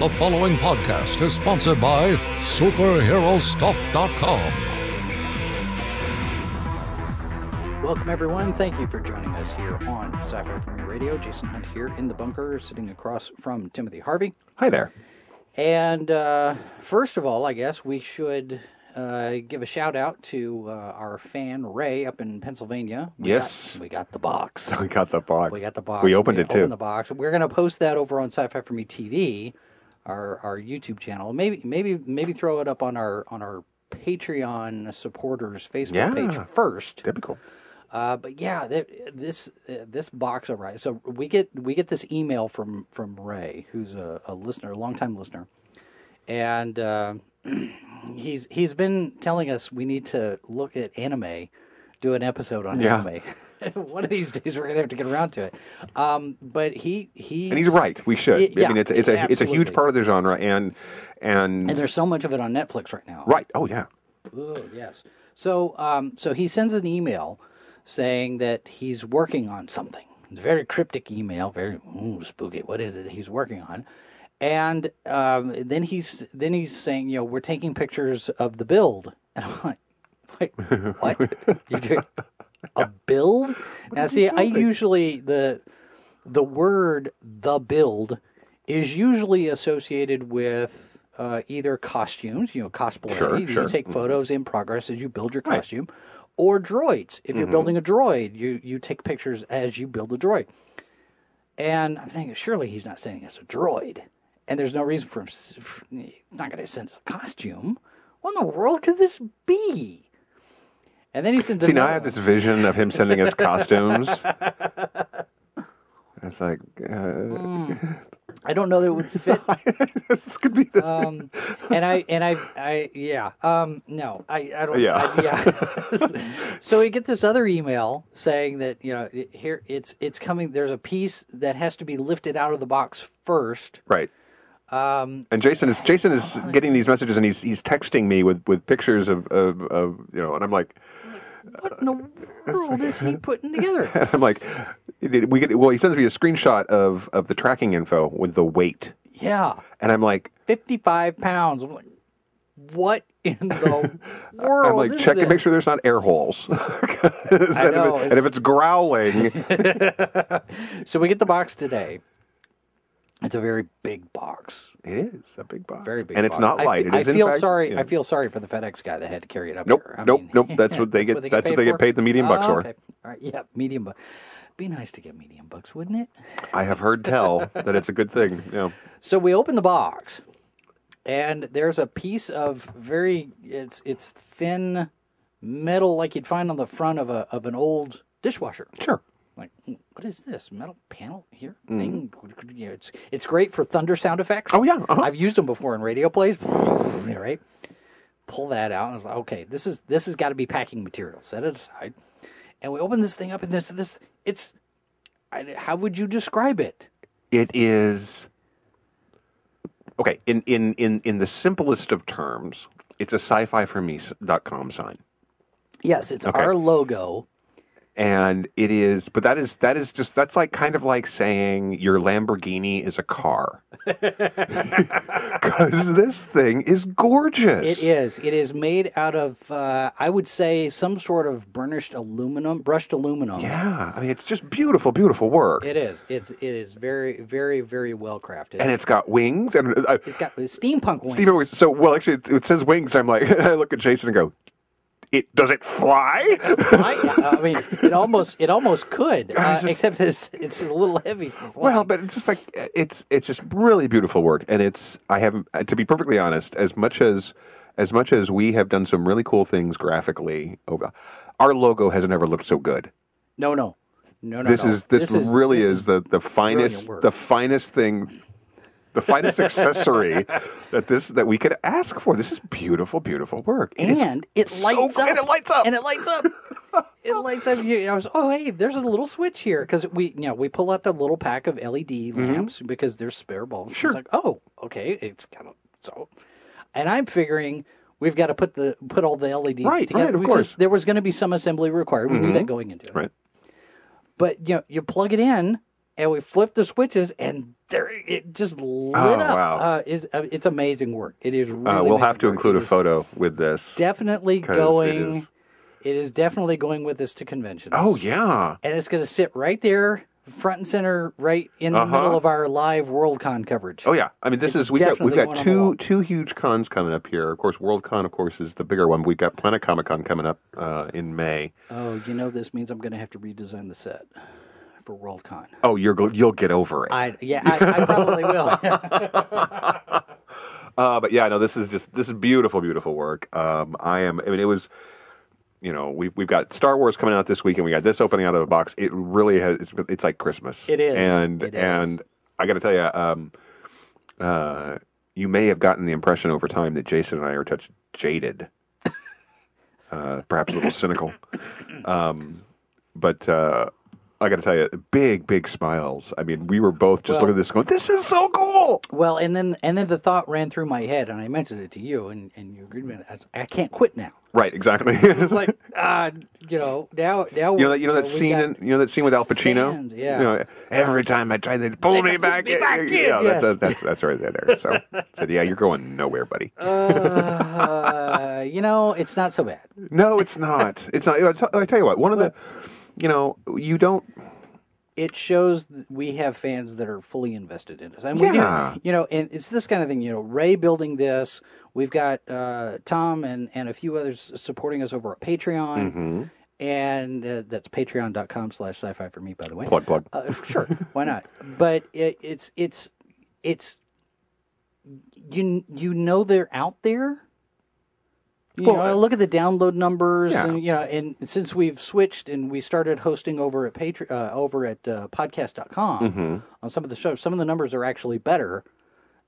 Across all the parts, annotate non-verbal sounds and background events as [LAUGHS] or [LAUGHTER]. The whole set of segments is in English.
The following podcast is sponsored by SuperheroStuff.com. Welcome, everyone. Thank you for joining us here on Sci Fi From Your Radio. Jason Hunt here in the bunker, sitting across from Timothy Harvey. Hi there. And uh, first of all, I guess we should uh, give a shout out to uh, our fan Ray up in Pennsylvania. We Yes. got, we got the box. [LAUGHS] We got the box. We got the box. We opened it too. Opened the box. We're going to post that over on Sci-Fi for Me TV, our our YouTube channel. Maybe maybe maybe throw it up on our on our Patreon supporters Facebook Yeah. page first. Typical. Uh, but yeah, th- this uh, this box right. So we get we get this email from from Ray, who's a, a listener, a longtime listener, and uh, [CLEARS THROAT] he's he's been telling us we need to look at anime, do an episode on Yeah. anime. [LAUGHS] [LAUGHS] One of these days we're gonna have to get around to it. Um, but he he And he's right. We should. It, yeah, I mean, it's it's a it's a huge part of the genre, and and, and there's so much of it on Netflix right now. right. Oh yeah. Oh, yes. So, um, so he sends an email saying that he's working on something. It's a very cryptic email, very ooh, spooky. What is it he's working on? And um, then he's then he's saying, you know, we're taking pictures of the build, [LAUGHS] and I'm like, wait, what? You're doing a build? Now, see, I usually the the word the build is usually associated with uh, either costumes, you know, cosplay. Sure, you sure. take photos in progress as you build your costume, or droids. If you're Mm-hmm. building a droid, you you take pictures as you build a droid. And I'm thinking, surely he's not sending us a droid, and there's no reason for him. For, not going to send us a costume. What in the world could this be? And then he sends See, now I have this vision of him sending us costumes. [LAUGHS] It's like uh, I don't know that it would [LAUGHS] fit this could be this. um, and I and I I yeah um no I I don't Yeah. I, yeah. [LAUGHS] so we get this other email saying that you know it- here it's it's coming. There's a piece that has to be lifted out of the box first. right. Um, And Jason is Jason is getting these messages, and he's he's texting me with with pictures of of, of you know, and I'm like. What in the world is he putting together? [LAUGHS] I'm like, we get well. He sends me a screenshot of of the tracking info with the weight, Yeah, and I'm like, fifty five pounds. I'm like, what in the [LAUGHS] world? I'm like, check and make sure there's not air holes. [LAUGHS] and, know, if it- and if it's growling, So we get the box today. It's a very big box. it is a big box. Very big, and it's box. not light. I is in feel fact- sorry. yeah. I feel sorry for the FedEx guy that had to carry it up Nope, here. I nope, mean, nope. That's what they get- that's what they get paid the medium bucks Oh, for. okay. All right, yeah, medium bucks. Be nice to get medium bucks, wouldn't it? I have heard tell [LAUGHS] that it's a good thing. Yeah. So we open the box, and there's a piece of very it's it's thin metal like you'd find on the front of a of an old dishwasher. Sure. Like, hmm, what is this metal panel here? Thing? You know, it's it's great for thunder sound effects. Mm. Oh, yeah, uh-huh. I've used them before in radio plays. [LAUGHS] right? Pull that out, and I was like, okay, this is this has got to be packing material. Set it aside, and we open this thing up, and this this it's. I, how would you describe it? It is okay. In in in in the simplest of terms, it's a sci-fi for me.com sign. Yes, it's Okay. our logo. And it is but that is that is just that's like kind of like saying your lamborghini is a car [LAUGHS] because this thing is gorgeous It is. It is made out of, uh, I would say, some sort of burnished aluminum, brushed aluminum. yeah i mean it's just beautiful beautiful work It is. It's it is very very very well crafted. and it's got wings and uh, it's got steampunk wings. Steve always, so well actually it, it says wings i'm like [LAUGHS] i look at jason and go it does it fly I, I mean, it almost it almost could, [LAUGHS] uh, just- except it's it's a little heavy. Well, but it's just like it's it's just really beautiful work, and it's I have to be perfectly honest. As much as as much as we have done some really cool things graphically, over, our logo has never looked so good. no, no, no, no. this no. is this, really this is, the the finest the finest thing. The finest accessory that this that we could ask for. This is beautiful, beautiful work. And it lights so- up. and it lights up. And it lights up. it lights up. I was, oh, hey, there's a little switch here because we, you know, we pull out the little pack of LED lamps because there's spare bulbs. Mm-hmm. Sure. It's like, oh, okay, it's kind of so. And I'm figuring we've got to put the put all the LEDs Right, together right, of because course. Mm-hmm. there was going to be some assembly required. We knew that going into it. right. But you know, you plug it in, and we flip the switches, and there it just lit Oh, up. wow. Uh, is uh, it's amazing work. It is. Really Uh, we'll have to work. include It a photo with this. Definitely going. is- it is definitely going with us to conventions. Oh yeah. and it's going to sit right there, front and center, right in the Uh-huh. middle of our live WorldCon coverage. Oh yeah, I mean this It's is we've got we've got one on the two two huge cons coming up here. Of course, Worldcon, of course, is the bigger one. We've got Planet Comic Con coming up uh, in May. Oh, you know this means I'm going to have to redesign the set for WorldCon. Oh, you're you'll get over it. I yeah, I, I probably will. [LAUGHS] Uh, but yeah, no, this is just this is beautiful, beautiful work. Um, I am. I mean, it was. You know, we've we've got Star Wars coming out this week, and we got this opening out of the box. It really has. It's it's like Christmas. It is. and It is. and I got to tell you, um, uh, you may have gotten the impression over time that Jason and I are touch jaded, uh, perhaps a little cynical. [COUGHS] Um, but uh, I got to tell you, big, big smiles. I mean, we were both just Well- looking at this, going, "This is so cool." well, and then and then the thought ran through my head, and I mentioned it to you, and, and you agreed with it. I can't quit now. Right, exactly. [LAUGHS] It's like, uh, you know, now now You know that you know that scene in, you know that scene with Al Pacino. fans, yeah. You know, every time I try to pull me back, me back in, yeah, yes. that's, that's that's right there. So said, yeah, you're going nowhere, buddy. [LAUGHS] uh, you know, it's not so bad. no, it's not. It's not. I tell- I tell you what. One of the, you know, you don't. it shows that we have fans that are fully invested in us. And we do, you know, and it's this kind of thing, you know, Ray building this. We've got uh, Tom and, and a few others supporting us over at Patreon. Mm-hmm. And uh, that's patreon.com slash sci-fi for me, by the way. Plug, plug. Uh, sure, why not? But it, it's, it's, it's, you, you know they're out there. You Well, know, look at the download numbers, Yeah. and you know, and since we've switched and we started hosting over at Patre- uh, over at uh, podcast.com Mm-hmm. on some of the shows, some of the numbers are actually better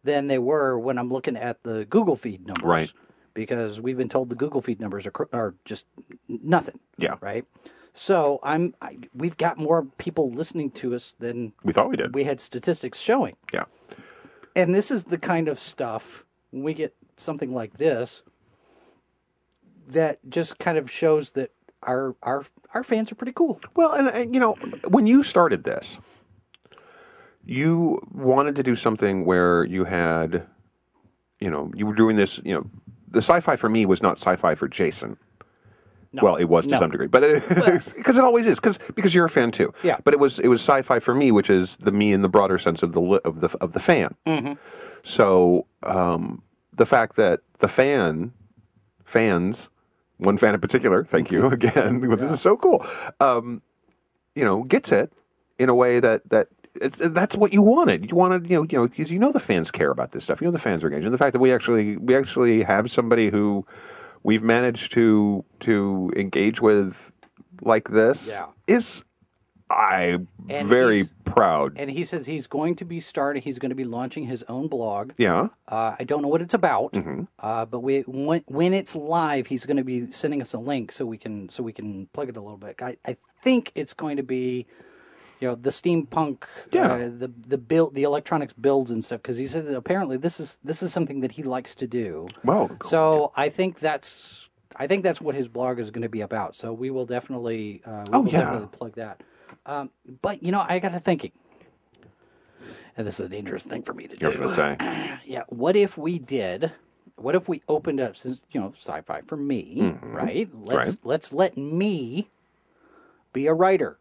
than they were when I'm looking at the Google feed numbers, Right. Because we've been told the Google feed numbers are cr- are just nothing, Yeah. right? So I'm I, we've got more people listening to us than We thought we did. we had statistics showing. yeah. And this is the kind of stuff when we get something like this that just kind of shows that our our our fans are pretty cool. Well, and, and you know, when you started this, you wanted to do something where you had, you know, you were doing this. You know, the sci-fi for me was not sci-fi for Jason. well, it was to no. some degree, but because [LAUGHS] it, always is, because because you're a fan too. Yeah. But it was it was sci-fi for me, which is the me in the broader sense of the of the of the fan. Mm-hmm. So um, the fact that the fan fans, one fan in particular, thank you again, this is so cool. Um, you know, gets it in a way that that. It's, that's what you wanted. You wanted, you know, you know, because you know the fans care about this stuff. You know the fans are engaged, and the fact that we actually we actually have somebody who we've managed to to engage with like this Yeah. is I'm And very proud. And he says he's going to be starting. He's going to be launching his own blog. yeah, Uh, I don't know what it's about, Mm-hmm. uh, but we when, when it's live, he's going to be sending us a link so we can so we can plug it a little bit. I, I think it's going to be, you know, the steampunk, Yeah. uh, the the build, the electronics builds and stuff. Because he said that apparently this is this is something that he likes to do. well, So I think that's I think that's what his blog is going to be about. So we will definitely uh, we Oh, will yeah. definitely plug that. Um, but you know, I got to thinking, and this is a dangerous thing for me to do. going to say, [CLEARS THROAT] Yeah, what if we did? What if we opened up, since you know, sci-fi for me, right? Let's Mm-hmm. Right. let's let me be a writer,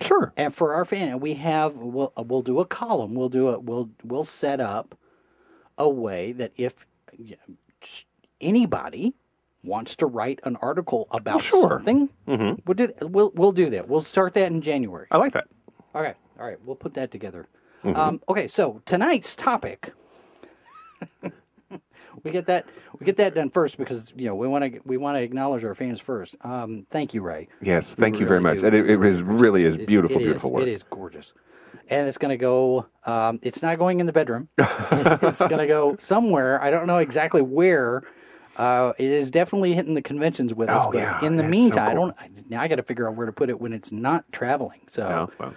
sure, and for our fan, we have we'll we'll do a column. We'll do a we'll we'll set up a way that if anybody wants to write an article about sure. something, we'll do we'll we'll do that. We'll start that in January. I like that. Okay, all right, we'll put that together. Mm-hmm. Um, okay, so tonight's topic. [LAUGHS] we get that we get that done first because you know we want to we want to acknowledge our fans first. Um, thank you, Ray. Yes, thank you very much. do. And it, it is really is It- beautiful, it is- beautiful work. It is gorgeous, and it's going to go. Um, it's not going in the bedroom. [LAUGHS] [LAUGHS] it's going to go somewhere. I don't know exactly where. Uh, it is definitely hitting the conventions with us. Oh, but yeah, in the that's so meantime, I don't. I- Now I got to figure out where to put it when it's not traveling. So. Oh, well.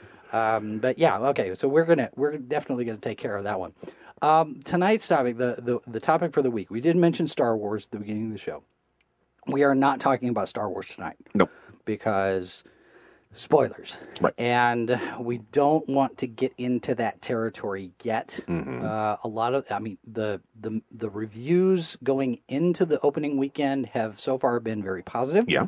Um, but yeah, okay. So we're gonna we're definitely gonna take care of that one. Um, tonight's topic, the, the the topic for the week, we did mention Star Wars at the beginning of the show. We are not talking about Star Wars tonight Nope. because spoilers. Right. And we don't want to get into that territory yet. Mm-hmm. Uh, a lot of, I mean, the, the the reviews going into the opening weekend have so far been very positive. Yeah.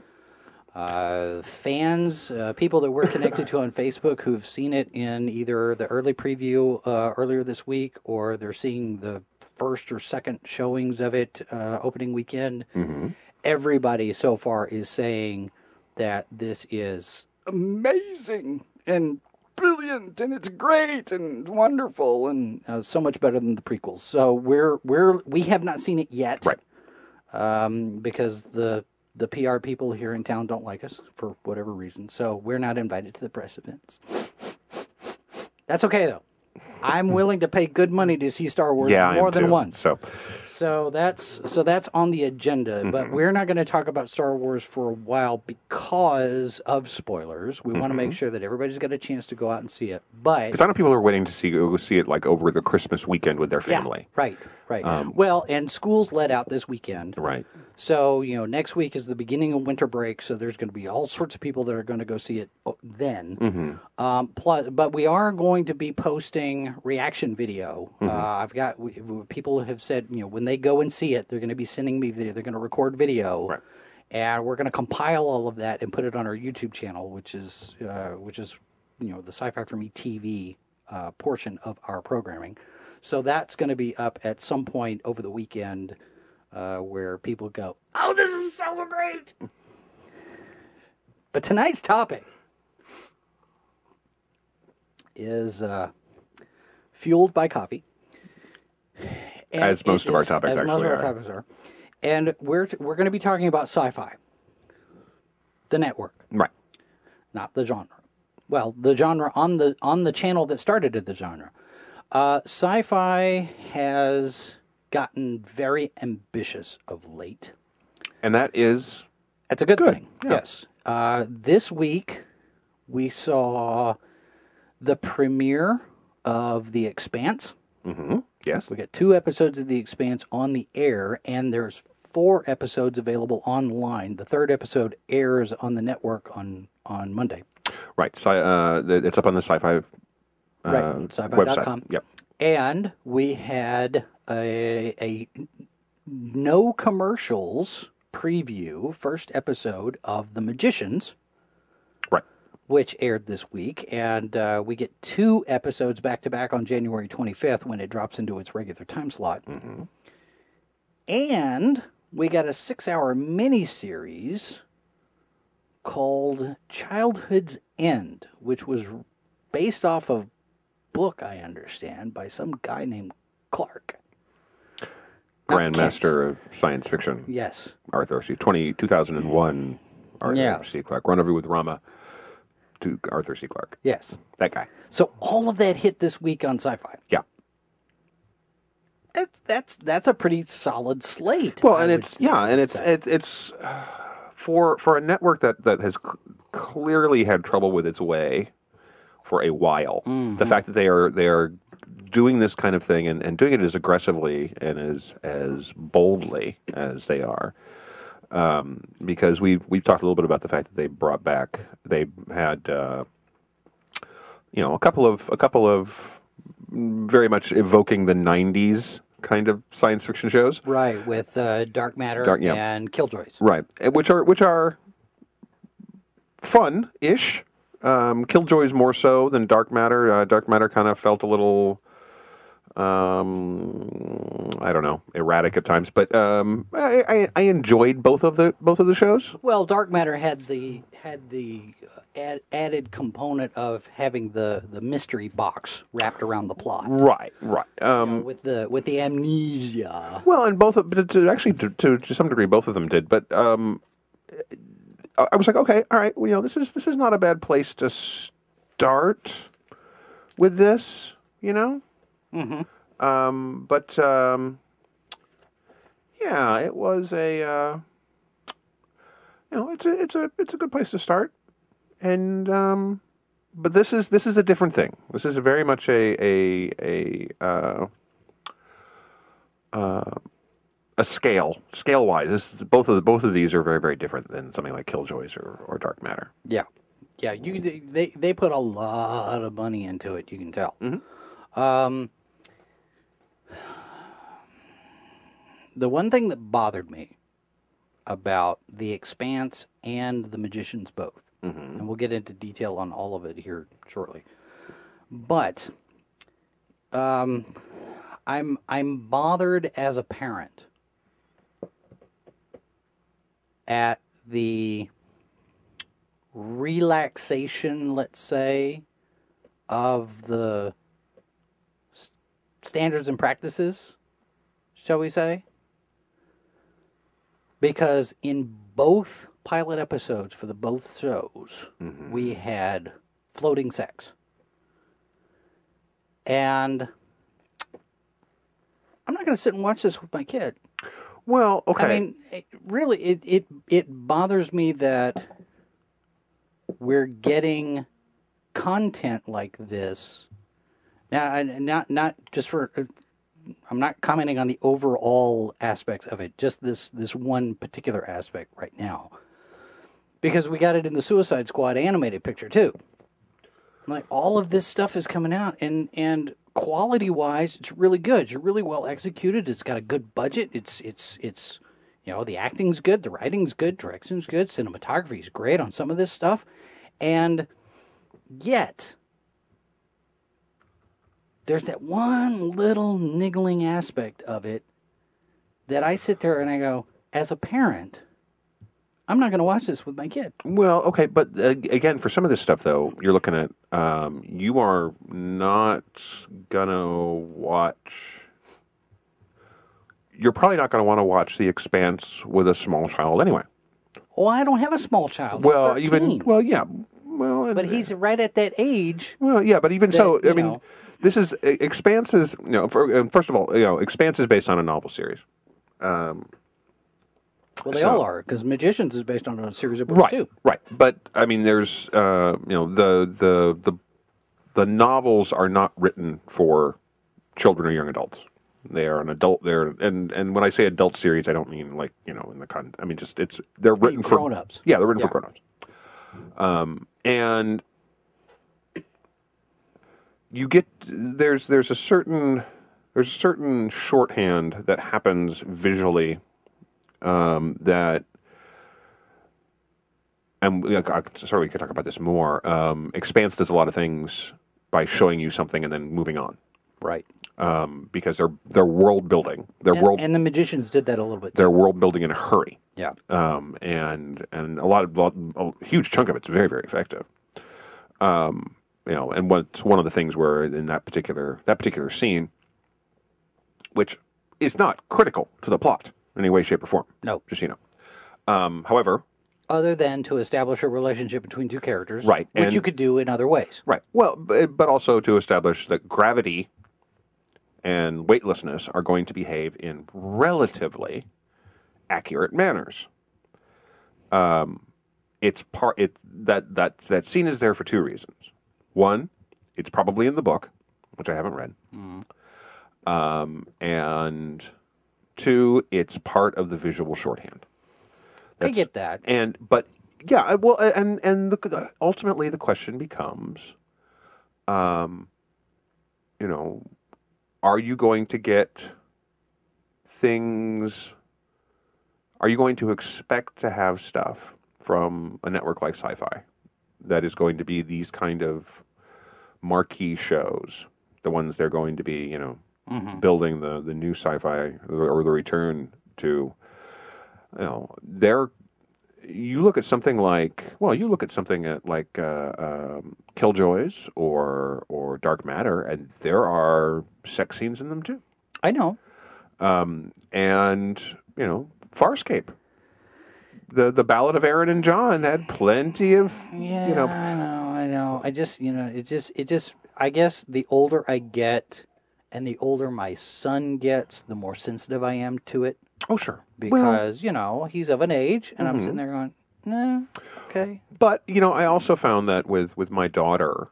Uh, fans, uh, people that we're connected to on [LAUGHS] Facebook who've seen it in either the early preview uh, earlier this week or they're seeing the first or second showings of it uh, opening weekend. Everybody so far is saying that this is amazing and brilliant and it's great and wonderful and uh, so much better than the prequels. So we're we're we have not seen it yet Right. um, because the the PR people here in town don't like us for whatever reason. So we're not invited to the press events. That's okay though. I'm willing to pay good money to see Star Wars Yeah. More than too. once. So So that's so that's on the agenda, Mm-hmm. but we're not going to talk about Star Wars for a while because of spoilers. We want to Mm-hmm. make sure that everybody's got a chance to go out and see it. But because I know people are waiting to see go see it like over the Christmas weekend with their family. yeah, right, right. Um, well, and schools let out this weekend. Right. So, you know, next week is the beginning of winter break, so there's going to be all sorts of people that are going to go see it then. Mm-hmm. Um, plus, but we are going to be posting reaction video. Mm-hmm. Uh, I've got we, we- people have said, you know, when they go and see it, they're going to be sending me video. They're going to record video, Right. and we're going to compile all of that and put it on our YouTube channel, which is uh, which is you know the Sci-Fi for Me TV uh, portion of our programming. So that's going to be up at some point over the weekend, uh, where people go, "Oh, this is so great!" But tonight's topic is uh, fueled by coffee. And As most of our topics as most actually of our are. topics are. And we're we're going to be talking about Syfy, the network, Right. not the genre. Well, the genre on the on the channel that started at the genre. Uh, Syfy has gotten very ambitious of late. And that is That's a good, Good, thing. yeah. Yes. Uh, this week we saw the premiere of The Expanse. yes. We got two episodes of The Expanse on the air, and there's four episodes available online. The third episode airs on the network on on Monday. Right. Sci- uh, it's up on the sci-fi uh, right, syfy.com. website. Yep. And we had a, a no commercials preview, first episode of The Magicians. Right. which aired this week, and uh, we get two episodes back to back on January 25th when it drops into its regular time slot. And we got a six-hour miniseries called Childhood's End, which was based off of book I understand by some guy named Clarke. Grandmaster of science fiction, Yes. Arthur C. 20, 2001, Arthur Yeah. C. Clarke. Rendezvous with Rama to Arthur C. Clarke. Yes. That guy. So all of that hit this week on Syfy. Yeah. That's that's that's a pretty solid slate. Well, and it's yeah, and it's it, it's uh, for for a network that that has c- clearly had trouble with its way for a while. Mm-hmm. The fact that they are they are doing this kind of thing and, and doing it as aggressively and as as boldly as they are. Um, because we we've talked a little bit about the fact that they brought back they had uh, you know a couple of a couple of very much evoking the '90s kind of science fiction shows. right with uh, Dark Matter Dark- yeah. and Killjoys. Right, which are which are fun ish. Um, Killjoys more so than Dark Matter. Uh, Dark Matter kind of felt a little, um, I don't know, erratic at times. But um, I, I, I enjoyed both of the both of the shows. Well, Dark Matter had the had the uh, ad, added component of having the, the mystery box wrapped around the plot Right, right. Um, with the with the amnesia. Well, and both of, but to, actually to, to to some degree both of them did. But um, I was like, okay, all right, well, you know, this is this is not a bad place to start with this, you know. Mm-hmm. Um, but um, yeah, it was a uh, you know, it's a it's a it's a good place to start, and um, but this is this is a different thing. This is a very much a a a uh, a scale scale wise. This both of the, both of these are very very different than something like Killjoys or, or Dark Matter. Yeah, Yeah, you can- they they put a lot of money into it. You can tell. Mm-hmm. Um, the one thing that bothered me about the Expanse and the Magicians both, and we'll get into detail on all of it here shortly, but um, I'm I'm bothered as a parent at the relaxation, let's say, of the s- standards and practices, shall we say? Because in both pilot episodes for the both shows, mm-hmm. we had floating sex. And I'm not going to sit and watch this with my kid. Well, okay. I mean, it, really, it, it it bothers me that we're getting content like this. Now, and not not just for. Uh, I'm not commenting on the overall aspects of it. Just this this one particular aspect right now, because we got it in the Suicide Squad animated picture too. Like all of this stuff is coming out, and and quality wise, it's really good. It's really well executed. It's got a good budget. It's it's it's you know the acting's good, the writing's good, direction's good, cinematography's great on some of this stuff, and yet there's that one little niggling aspect of it that I sit there and I go, as a parent, I'm not going to watch this with my kid. Well, okay, but uh, again, for some of this stuff, though, you're looking at um, you are not gonna watch. You're probably not going to want to watch The Expanse with a small child anyway. Oh, I don't have a small child. Well, 13. even well, yeah, well, and- but he's right at that age. well, yeah, but even so, I mean, know. this is Expanse is you know, for, first of all, you know, Expanse is based on a novel series. Well, they So- all are because Magicians is based on a series of books right, too. Right, but I mean, there's uh, you know the the the the novels are not written for children or young adults. They are an adult. They're and and when I say adult series, I don't mean like you know in the con. I mean just it's they're written for grown-ups. Yeah, they're written Yeah. for grown-ups. Um, and you get there's there's a certain there's a certain shorthand that happens visually um, that and sorry, we could talk about this more. Um, Expanse does a lot of things by showing you something and then moving on, Right. um, because they're they're world building. They're And, world and the Magicians did that a little bit too. they're world building in a hurry, Yeah. um, and and a lot of a huge chunk of it's very very effective. Um, you know, and what's one of the things where in that particular that particular scene, which is not critical to the plot in any way, shape, or form. No. just so you know. Um, however, Other than to establish a relationship between two characters, Right, Which and- you could do in other ways. Right. Well, but, but also to establish that gravity and weightlessness are going to behave in relatively accurate manners. Um, it's part. It that that that scene is there for two reasons. One, it's probably in the book, which I haven't read. Um, and two, it's part of the visual shorthand. I get that. And but yeah, well, and and the, ultimately the question becomes, um, you know, are you going to get things? Are you going to expect to have stuff from a network like Syfy that is going to be these kind of marquee shows, the ones they're going to be, you know, building the the new Syfy or, or the return to you know, they're you look at something like well, you look at something at like uh, um, Killjoys or or Dark Matter, and there are sex scenes in them too, I know. and you know, Farscape. The the Ballad of Aeryn and John had plenty of Yeah, you know I know, I know. I just, you know, it just, it just. I guess the older I get, and the older my son gets, the more sensitive I am to it oh sure because you know he's of an age, and I'm sitting there going, "Nah, okay." But you know, I also found that with with my daughter,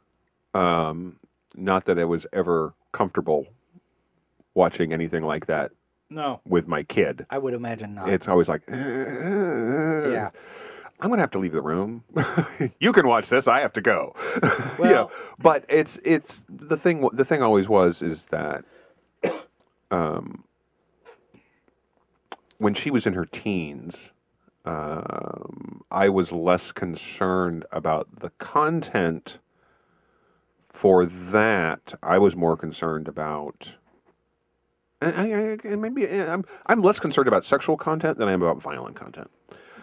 um, not that I was ever comfortable watching anything like that No, with my kid. I would imagine not. It's always like, yeah, I'm going to have to leave the room. [LAUGHS] you can watch this. I have to go. [LAUGHS] you know, but it's it's the thing. The thing always was is that um, when she was in her teens, um, I was less concerned about the content. For that, I was more concerned about. I, I, and maybe I'm I'm less concerned about sexual content than I am about violent content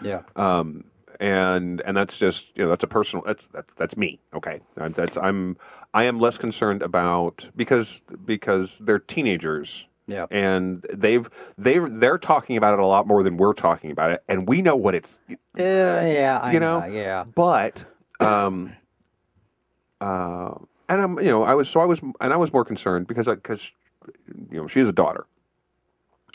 Yeah. um, and and that's just you know that's a personal that's that's, that's me okay I'm, that's I'm I am less concerned about because because they're teenagers Yeah. and they've they they're talking about it a lot more than we're talking about it and we know what it's Uh, yeah. I you know Yeah. but um uh and I'm you know I was so I was and I was more concerned because because you know she is a daughter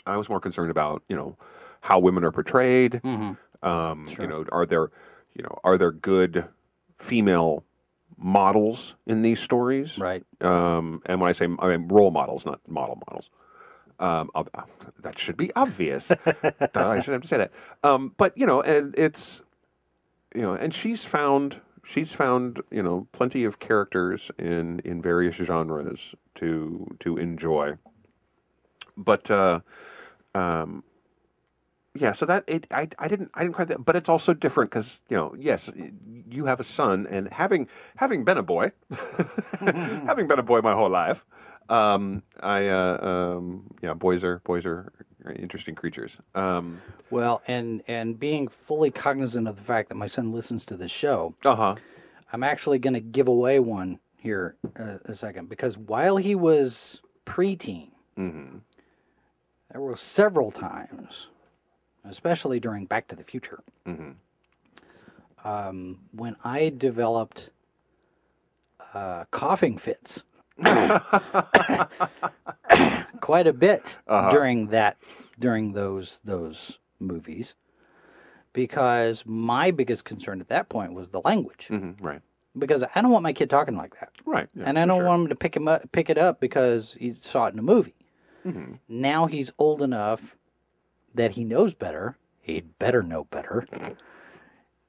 I was more concerned about you know how women are portrayed Mm-hmm. Um, You know, are there, you know, are there good female models in these stories? Right. Um, and when I say I mean role models, not model models. Um, uh, that should be obvious. [LAUGHS] Duh, I shouldn't have to say that. Um, but you know, and it's, you know, and she's found she's found you know plenty of characters in in various genres to to enjoy. But uh, um, yeah, so that it, I, I didn't I didn't quite that, but it's also different because you know yes you have a son and having having been a boy, [LAUGHS] [LAUGHS] having been a boy my whole life, um, I uh, um, yeah boys are boys are interesting creatures. Um, Well, and and being fully cognizant of the fact that my son listens to the show, uh huh. I'm actually going to give away one here uh, a second because while he was preteen, there were several times, especially during Back to the Future, um, when I developed uh, coughing fits [LAUGHS] [COUGHS] quite a bit during that during those those movies because my biggest concern at that point was the language hmm right. because I don't want my kid talking like that. Right. yeah, and I don't sure. want him to pick him up, pick it up because he saw it in a movie. Mm-hmm. Now he's old enough that he knows better. He'd better know better.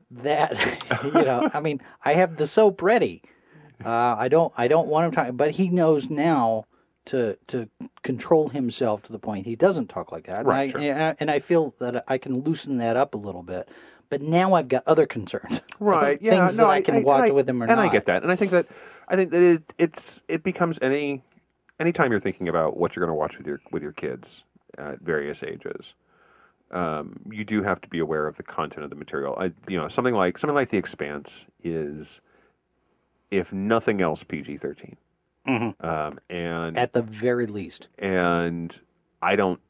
That [LAUGHS] you know, I mean, I have the soap ready. Uh, I don't, I don't want him to, but he knows now to to control himself to the point he doesn't talk like that. Right, and, I, and I and I feel that I can loosen that up a little bit. But now I've got other concerns. [LAUGHS] right yeah things no, that I can watch I- with him or and not. i get that and i think that i think that it it's it becomes any anytime you're thinking about what you're going to watch with your with your kids at various ages um, you do have to be aware of the content of the material I, you know something like something like the expanse is if nothing else pg-13 um, and At the very least, and I don't.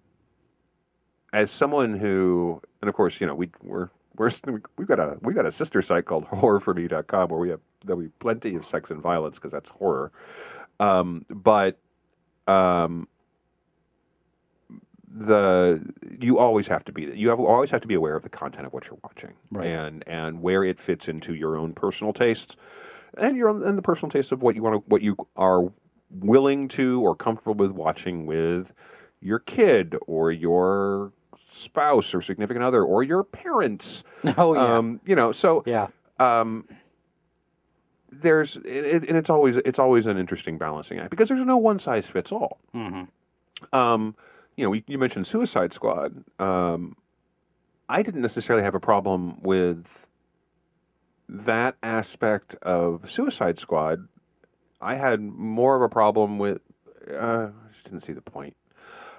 As someone who, and of course, you know, we we're we're [LAUGHS] we've got a we've got a sister site called [LAUGHS] horrorforme.com where we have there'll be plenty of sex and violence because that's horror. Um, but um, the you always have to be you have always have to be aware of the content of what you're watching. Right. and and where it fits into your own personal tastes and your own, and the personal taste of what you want to what you are willing to or comfortable with watching with your kid or your spouse or significant other or your parents. [LAUGHS] Oh yeah, um, you know so yeah, um, there's it, and it's always it's always an interesting balancing act because there's no one size fits all. Um, you know, you mentioned Suicide Squad. Um, I didn't necessarily have a problem with that aspect of Suicide Squad. I had more of a problem with. Uh, I just didn't see the point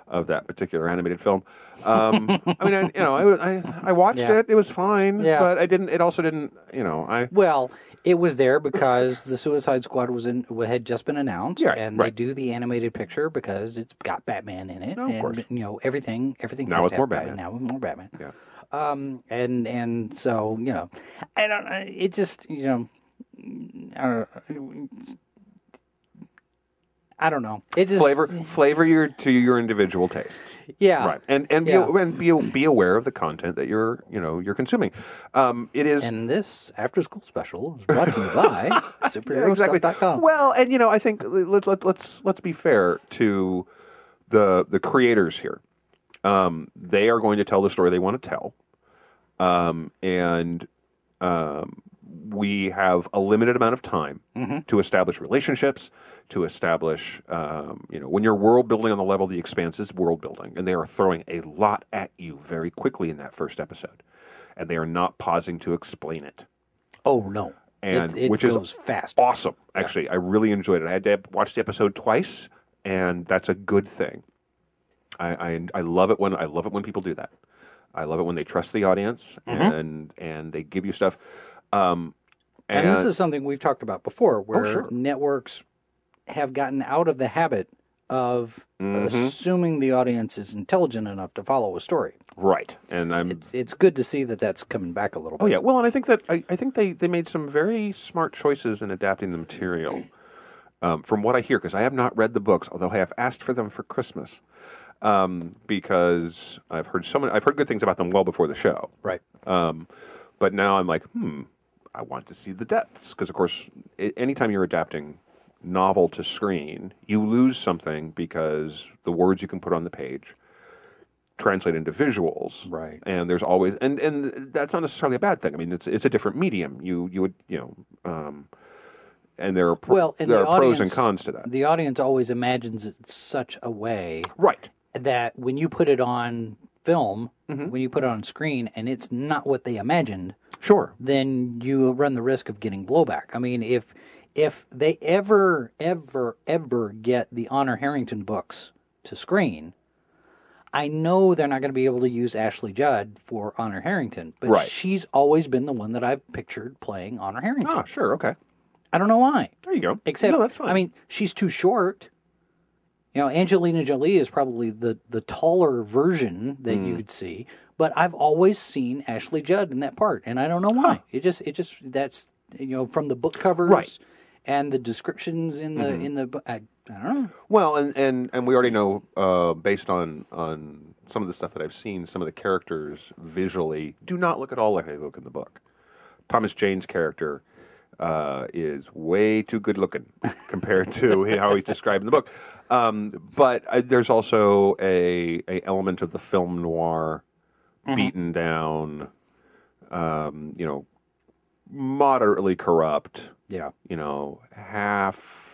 of that particular animated film. Um, I mean, I, you know, I, I, I watched Yeah. it; it was fine, Yeah. but I didn't. It also didn't, you know, I Well, it was there because the Suicide Squad was in had just been announced, Yeah, and they right. do the animated picture because it's got Batman in it, No, of and course. you know everything. Everything Now has with to have more Batman. Now with more Batman. Yeah. Um, and and so you know, I don't. It just you know, I don't. I don't know. It just flavor flavor your to your individual taste. Yeah. Right, and and be, Yeah. and be be aware of the content that you're you know you're consuming. Um, it is And this after school special is brought to you by [LAUGHS] superherostuff.com. Well, and you know, I think let's let, let's let's be fair to the the creators here. Um, they are going to tell the story they want to tell, um, and um, we have a limited amount of time to establish relationships, to establish, um, you know, when you're world building on the level of the expanse is world building, and they are throwing a lot at you very quickly in that first episode, and they are not pausing to explain it. Oh no, And it, it which is fast. Awesome, actually, I really enjoyed it. I had to watch the episode twice, and that's a good thing. I, I I love it when I love it when people do that. I love it when they trust the audience and and they give you stuff. Um, And, this is something we've talked about before, where Oh, sure. networks have gotten out of the habit of Mm-hmm. assuming the audience is intelligent enough to follow a story. right, and I'm It's, it's good to see that that's coming back a little bit. Oh yeah, well, and I think that I, I think they, they made some very smart choices in adapting the material. Um, from what I hear, because I have not read the books, although I have asked for them for Christmas, um, because I've heard so many, I've heard good things about them well before the show. Right. Um, but now I'm like, hmm, I want to see the depths because, of course, anytime you're adapting novel to screen, you lose something because the words you can put on the page translate into visuals. Right. And there's always and and that's not necessarily a bad thing. I mean, it's it's a different medium. You you would you know. Um, and there are pro- Well, and there the are pros and cons to that. The audience always imagines it such a way Right. that when you put it on film, Mm-hmm. when you put it on screen, and it's not what they imagined, Sure. then you run the risk of getting blowback. I mean, if if they ever, ever, ever get the Honor Harrington books to screen, I know they're not going to be able to use Ashley Judd for Honor Harrington, but Right. she's always been the one that I've pictured playing Honor Harrington. Ah, sure. Okay. I don't know why. There you go. Except, no, that's fine. I mean, she's too short. You know, Angelina Jolie is probably the the taller version that Hmm. you could see, but I've always seen Ashley Judd in that part, and I don't know why. It just, it just that's you know from the book covers Right. Mm-hmm. and the descriptions in the in the I, I don't know. Well, and, and, and we already know, uh, based on on some of the stuff that I've seen, some of the characters visually do not look at all like they look in the book. Thomas Jane's character uh, is way too good looking [LAUGHS] compared to how he's described in the book. Um, but uh, there's also a, a element of the film noir, beaten down, um, you know, moderately corrupt Yeah, you know, half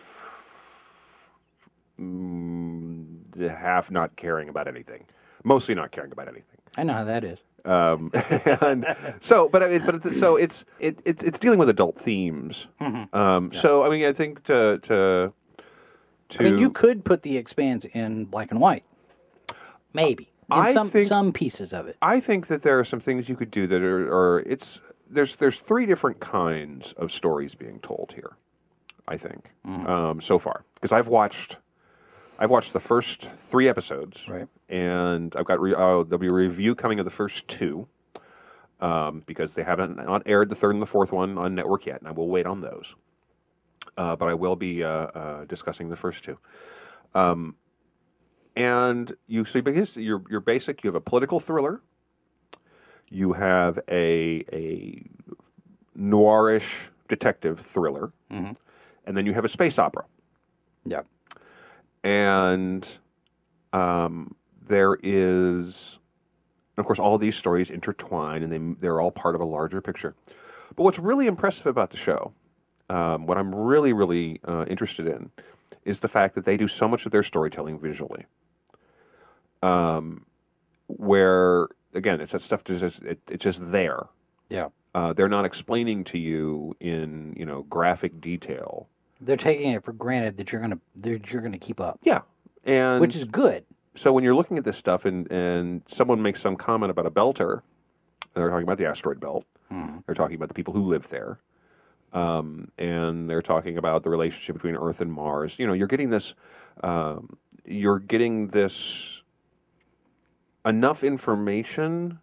mm, half not caring about anything, mostly not caring about anything. I know how that is. Um, [LAUGHS] and so, but I mean, but it's, so it's it, it it's dealing with adult themes. Mm-hmm. Um, So I mean, I think to to to I mean, you could put the Expanse in black and white, maybe in I some think- some pieces of it. I think that there are some things you could do that are, are it's there's there's three different kinds of stories being told here. I think um, so far because I've watched I've watched the first three episodes, Right. And I've got re- uh, there'll be a review coming of the first two um, because they haven't not aired the third and the fourth one on network yet, and I will wait on those. Uh, but I will be uh, uh, discussing the first two. Um, and you so because you're you're basic. You have a political thriller. You have a a noirish detective thriller, and then you have a space opera. Yeah, And um, there is, of course, all these stories intertwine, and they they're all part of a larger picture. But what's really impressive about the show, um, what I'm really really uh, interested in, is the fact that they do so much of their storytelling visually. Um, where again, it's that stuff that's just it, it's just there. yeah. Uh, they're not explaining to you in you know graphic detail. They're taking it for granted that you're gonna that you're gonna keep up, Yeah, and which is good. so when you're looking at this stuff and, and someone makes some comment about a belter, and they're talking about the asteroid belt, they're talking about the people who live there, um, and they're talking about the relationship between Earth and Mars. You know, you're getting this, um, you're getting this enough information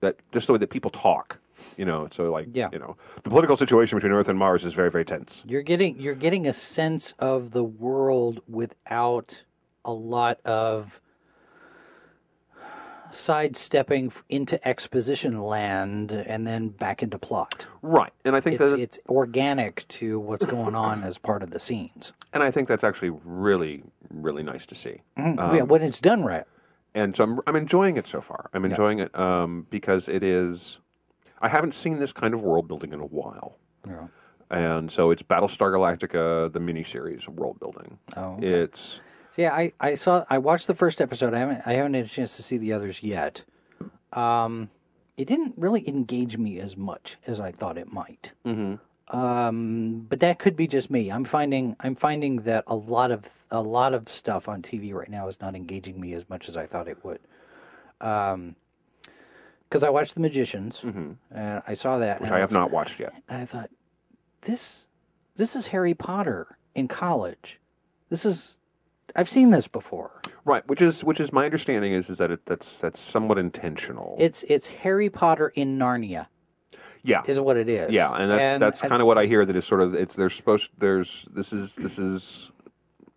that just the way that people talk. You know, so like, Yeah. you know, the political situation between Earth and Mars is very, very tense. You're getting you're getting a sense of the world without a lot of sidestepping into exposition land and then back into plot. Right, and I think It's that it's organic to what's going on as part of the scenes. and I think that's actually really, really nice to see. Mm-hmm. Um, yeah, when it's done right. And so I'm, I'm enjoying it so far. I'm enjoying it um, because it is. I haven't seen this kind of world building in a while. Yeah. And so it's Battlestar Galactica, the miniseries of world building. Oh, okay. It's So yeah, I, I saw I watched the first episode. I haven't I haven't had a chance to see the others yet. Um, it didn't really engage me as much as I thought it might. Mm-hmm. Um, but that could be just me. I'm finding I'm finding that a lot of a lot of stuff on TV right now is not engaging me as much as I thought it would. Um, because I watched The Magicians and I saw that, which I have was- not watched yet. and I thought, this, this is Harry Potter in college. This is, I've seen this before. Right, which is which is my understanding is is that it, that's that's somewhat intentional. It's it's Harry Potter in Narnia, yeah, is what it is. yeah, and that's that's kind of what I hear. That is sort of it's they're supposed there's this is this is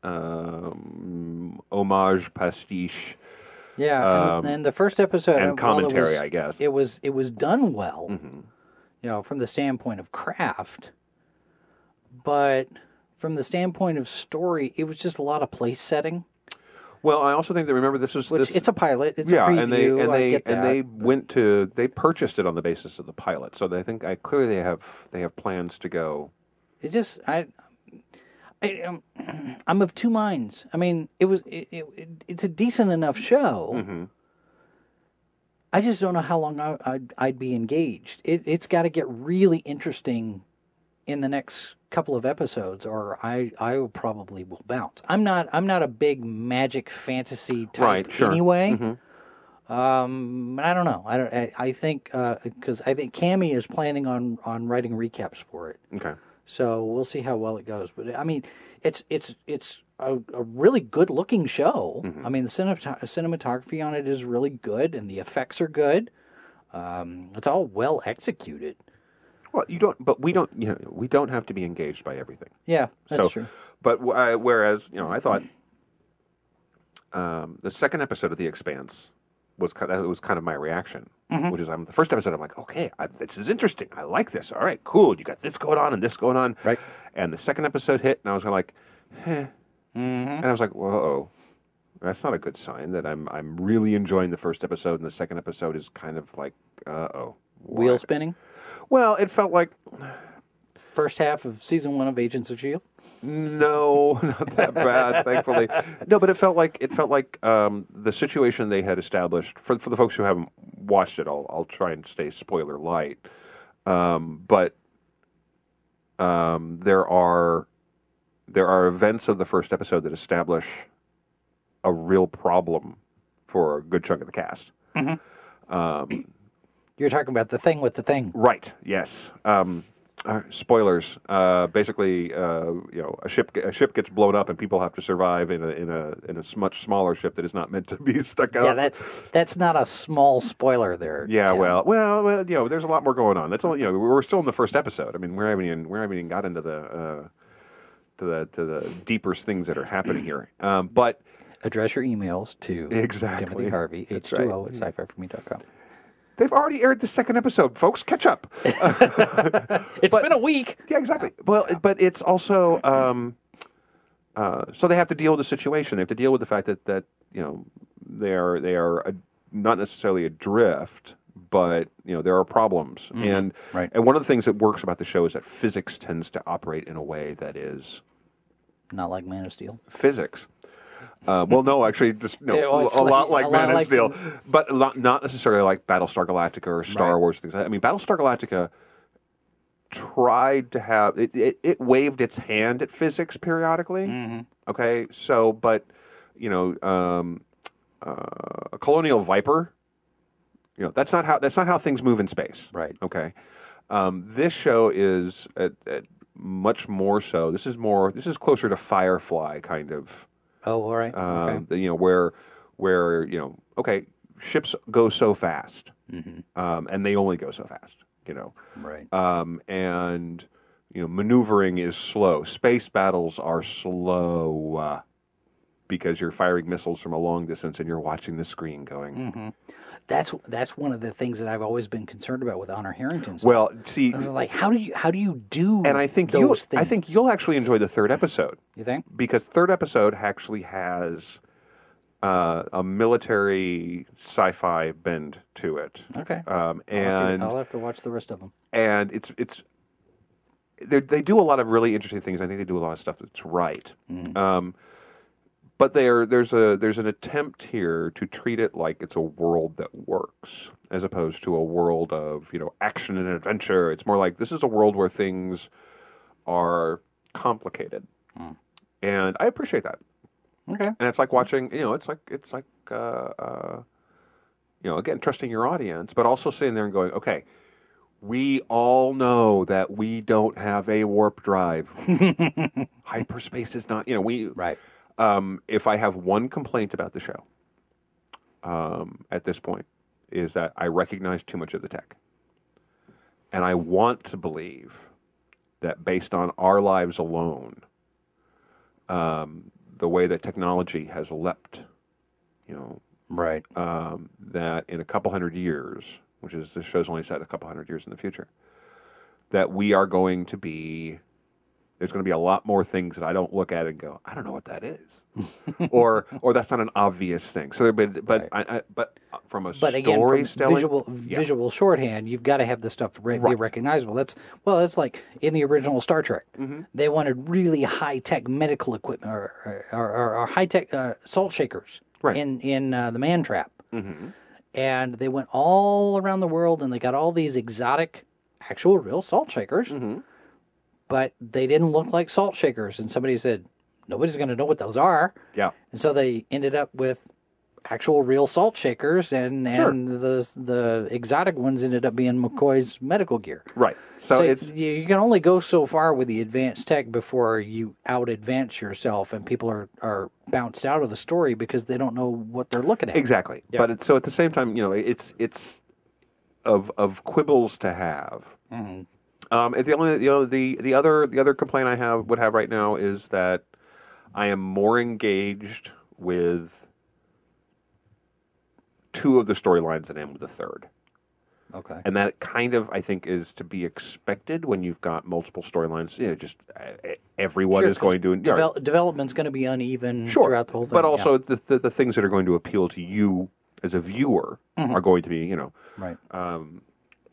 um, homage pastiche Yeah, and, and the first episode Um, and uh, commentary, was- I guess. it was it was done well, Mm-hmm. you know, from the standpoint of craft, but from the standpoint of story, it was just a lot of place setting. Well, I also think that remember this was Which this, it's a pilot, it's yeah, a preview. and they and I they get that. and they went to they purchased it on the basis of the pilot. So they think I clearly they have they have plans to go. It just I, I um, I'm of two minds. I mean, it was it, it, it's a decent enough show. Mm-hmm. I just don't know how long I, I'd, I'd be engaged. It, it's got to get really interesting in the next couple of episodes, or I I probably will bounce. I'm not I'm not a big magic fantasy type Right, sure. anyway. Um, I don't know. I don't. I, I think because I think Cammy is planning on on writing recaps for it. Okay. So we'll see how well it goes. But I mean, it's it's it's a, a really good looking show. I mean, the cinemat- cinematography on it is really good, and the effects are good. Um, it's all well executed. Well, you don't, but we don't. You know, we don't have to be engaged by everything. Yeah, that's so, true. But I, whereas you know, I thought um, the second episode of The Expanse was kind of, was kind of my reaction, Mm-hmm. which is I'm the first episode. I'm like, okay, I, this is interesting. I like this. All right, cool. You got this going on and this going on. Right. And the second episode hit, and I was kind of like, eh. Mm-hmm. And I was like, whoa. That's not a good sign that I'm I'm really enjoying the first episode and the second episode is kind of like uh oh Wheel spinning. Well it felt like First half of season one of Agents of Shield. No, [LAUGHS] not that bad, thankfully. No, but it felt like it felt like um, the situation they had established for for the folks who haven't watched it. I'll I'll try and stay spoiler light, um, but um, there are there are events of the first episode that establish a real problem for a good chunk of the cast. You're talking about the thing with the thing. Right. Yes. Um, uh, spoilers. Uh, basically, uh, you know, a ship a ship gets blown up, and people have to survive in a in a in a much smaller ship that is not meant to be [LAUGHS] stuck out. Yeah, that's that's not a small spoiler there. Yeah, Tim. well, well, well, you know, there's a lot more going on. That's all. You know, we're still in the first episode. I mean, we haven't even we haven't even got into the uh, to the to the deeper things that are happening here. Um, but address your emails to Exactly. Timothy Harvey, h2o at sci-fi4me.com. they've already aired the second episode, folks. Catch up. [LAUGHS] It's But- been a week. Yeah, exactly. Well, but it's also um, uh, so they have to deal with the situation. They have to deal with the fact that that you know they are they are a, not necessarily adrift, but you know there are problems. And Right. and one of the things that works about the show is that physics tends to operate in a way that is Not like Man of Steel. physics. Uh, well, no, actually, just no, Yeah, well, a like- lot like a lot Man of like- Steel, but lot, not necessarily like Battlestar Galactica or Star Right. Wars things. like that. I mean, Battlestar Galactica tried to have it, it. It waved its hand at physics periodically. Mm-hmm. Okay, so but you know, um, uh, a Colonial Viper. You know, that's not how that's not how things move in space. Right. Okay. Um, this show is at, at much more so. This is more. This is closer to Firefly kind of. Oh, all right. Um, okay. you know where where you know okay ships go so fast Mm-hmm. um, and they only go so fast you know Right. um, and you know maneuvering is slow space battles are slow uh, because you're firing missiles from a long distance and you're watching the screen going Mm-hmm. That's that's one of the things that I've always been concerned about with Honor Harrington. well see like, how do you how do you do? and I think those you things? I think you'll actually enjoy the third episode you think. because third episode actually has uh, a military sci-fi bend to it. Okay. Um, I'll have to- and I'll have to watch the rest of them. and it's it's they they do a lot of really interesting things. I think they do a lot of stuff that's right. Um, but there there's a there's an attempt here to treat it like it's a world that works, as opposed to a world of you know action and adventure. It's more like this is a world where things are complicated, and I appreciate that. Okay. And it's like watching, you know, it's like it's like, uh, uh, you know, again, trusting your audience, but also sitting there and going, okay, we all know that we don't have a warp drive. [LAUGHS] Hyperspace is not, you know, we. Right. Um, if I have one complaint about the show, um, at this point, is that I recognize too much of the tech, and I want to believe that based on our lives alone, um, the way that technology has leapt, you know, Right. um, that in a couple hundred years, which is this show's only set a couple hundred years in the future, that we are going to be. There's going to be a lot more things that I don't look at and go, I don't know what that is, [LAUGHS] or or that's not an obvious thing. So, but but I, I, but uh, from a But again, story telling, visual yeah. visual shorthand, you've got to have the stuff re- be recognizable. That's well, it's like in the original Star Trek. Mm-hmm. They wanted really high tech medical equipment or, or, or, or high tech uh, salt shakers Right. Mm-hmm. in in uh, the Man Trap, and they went all around the world and they got all these exotic, actual real salt shakers, Mm-hmm. But they didn't look like salt shakers. And somebody said nobody's going to know what those are. yeah, And so they ended up with actual real salt shakers, and Sure. and the the exotic ones ended up being McCoy's medical gear. right. So, So, it's you, you can only go so far with the advanced tech before you out advance yourself, and people are are bounced out of the story because they don't know what they're looking at. Exactly. But it's, so at the same time, you know, it's it's of of quibbles to have. Mm-hmm. Um, and the only you know the the other the other complaint I have would have right now is that I am more engaged with two of the storylines than I am with the third. Okay. And that kind of, I think, is to be expected when you've got multiple storylines. You know, just uh, everyone Sure, is going to know, development's going to be uneven sure. throughout the whole thing. But yeah. also the, the the things that are going to appeal to you as a viewer Mm-hmm. are going to be, you know, right.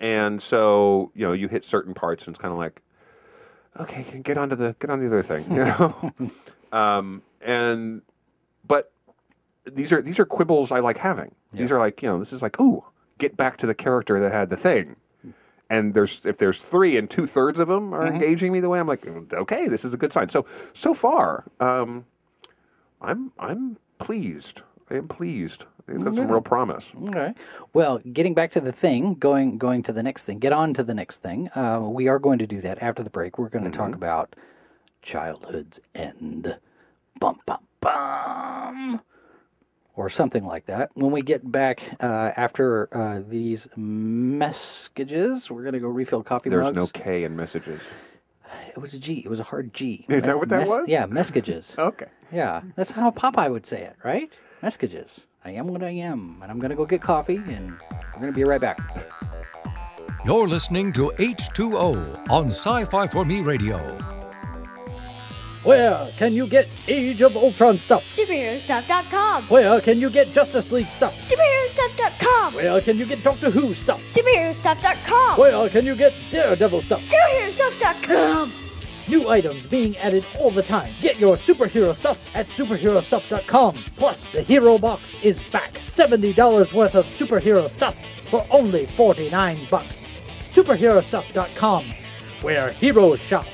And so you know you hit certain parts and it's kind of like, okay, get on to the get on to the other thing, you [LAUGHS] know, um, and but these are these are quibbles I like having. These are like you know this is like ooh get back to the character that had the thing. And there's if there's three and two thirds of them are engaging me the way I'm like okay this is a good sign. So so far um, I'm I'm pleased. I am pleased. It's got some real promise. Okay. Well, getting back to the thing, going going to the next thing, get on to the next thing. Uh, we are going to do that after the break. We're going to talk about childhood's end. Bum bum bum. Or something like that. When we get back uh, after uh, these messages, we're going to go refill coffee There's mugs. no K in messages. It was a G. It was a hard G. Is that what that was? Yeah, messages. [LAUGHS] Okay. Yeah, that's how Popeye would say it, right? Messages. I am what I am, and I'm gonna go get coffee, and we're gonna be right back. You're listening to H2O on Sci Fi for Me Radio. Where can you get Age of Ultron stuff? SuperheroStuff.com. Where can you get Justice League stuff? SuperheroStuff.com. Where can you get Doctor Who stuff? SuperheroStuff.com. Where can you get Daredevil stuff? SuperheroStuff.com. New items being added all the time. Get your superhero stuff at superherostuff.com. Plus, the Hero Box is back. $70 worth of superhero stuff for only 49 bucks. Superherostuff.com, where heroes shop.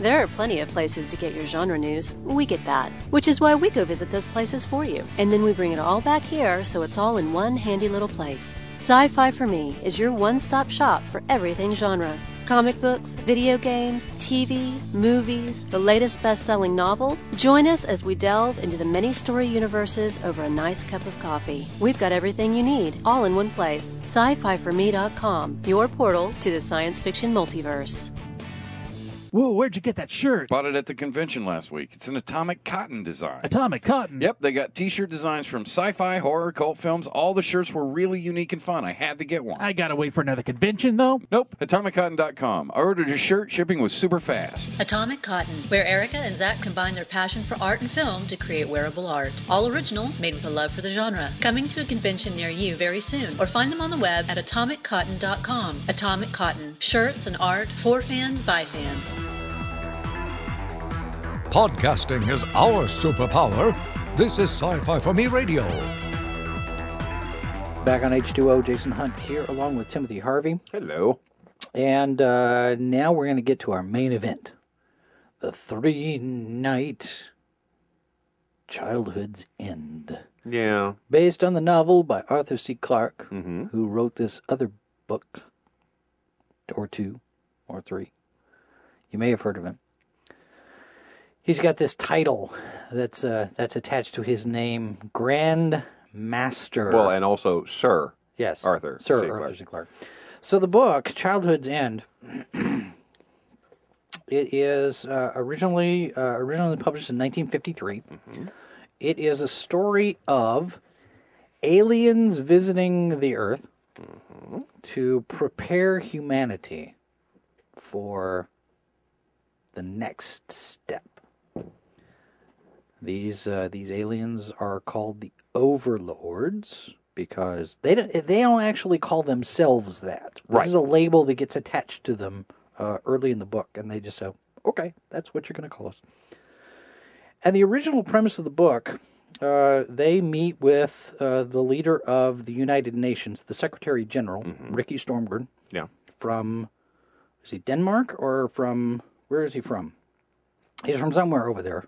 There are plenty of places to get your genre news. We get that. Which is why we go visit those places for you. And then we bring it all back here so it's all in one handy little place. Sci Fi for Me is your one stop shop for everything genre comic books, video games, TV, movies, the latest best selling novels. Join us as we delve into the many story universes over a nice cup of coffee. We've got everything you need, all in one place. Sci Fi for Me.com, your portal to the science fiction multiverse. Whoa, where'd you get that shirt? Bought it at the convention last week. It's an atomic cotton design. Atomic Cotton. Yep, they got T-shirt designs from sci-fi, horror, cult films. All the shirts were really unique and fun. I had to get one. I gotta wait for another convention though. Nope, atomiccotton.com. I ordered a shirt. Shipping was super fast. Atomic Cotton, where Erica and Zach combine their passion for art and film to create wearable art. All original, made with a love for the genre. Coming to a convention near you very soon, or find them on the web at atomiccotton.com. Atomic Cotton, shirts and art for fans by fans. Podcasting is our superpower. This is Sci Fi for Me Radio. Back on H2O, Jason Hunt here along with Timothy Harvey. Hello. And uh, now we're going to get to our main event the three night Childhood's End. Yeah. Based on the novel by Arthur C. Clarke, Mm-hmm. who wrote this other book, or two, or three. You may have heard of him. He's got this title that's uh, that's attached to his name, Grand Master. Well, and also Sir. Yes, Arthur Sir C. Arthur. C. Clarke. So the book, Childhood's End, [CLEARS THROAT] it is uh, originally uh, originally published in 1953. It is a story of aliens visiting the Earth to prepare humanity for the next step. These uh, these aliens are called the Overlords because they don't they don't actually call themselves that. This is a label that gets attached to them uh, early in the book, and they just say, "Okay, that's what you're going to call us." And the original premise of the book, uh, they meet with uh, the leader of the United Nations, the Secretary General, Ricky Stormgren, Yeah. from is he Denmark or from where is he from? He's from somewhere over there,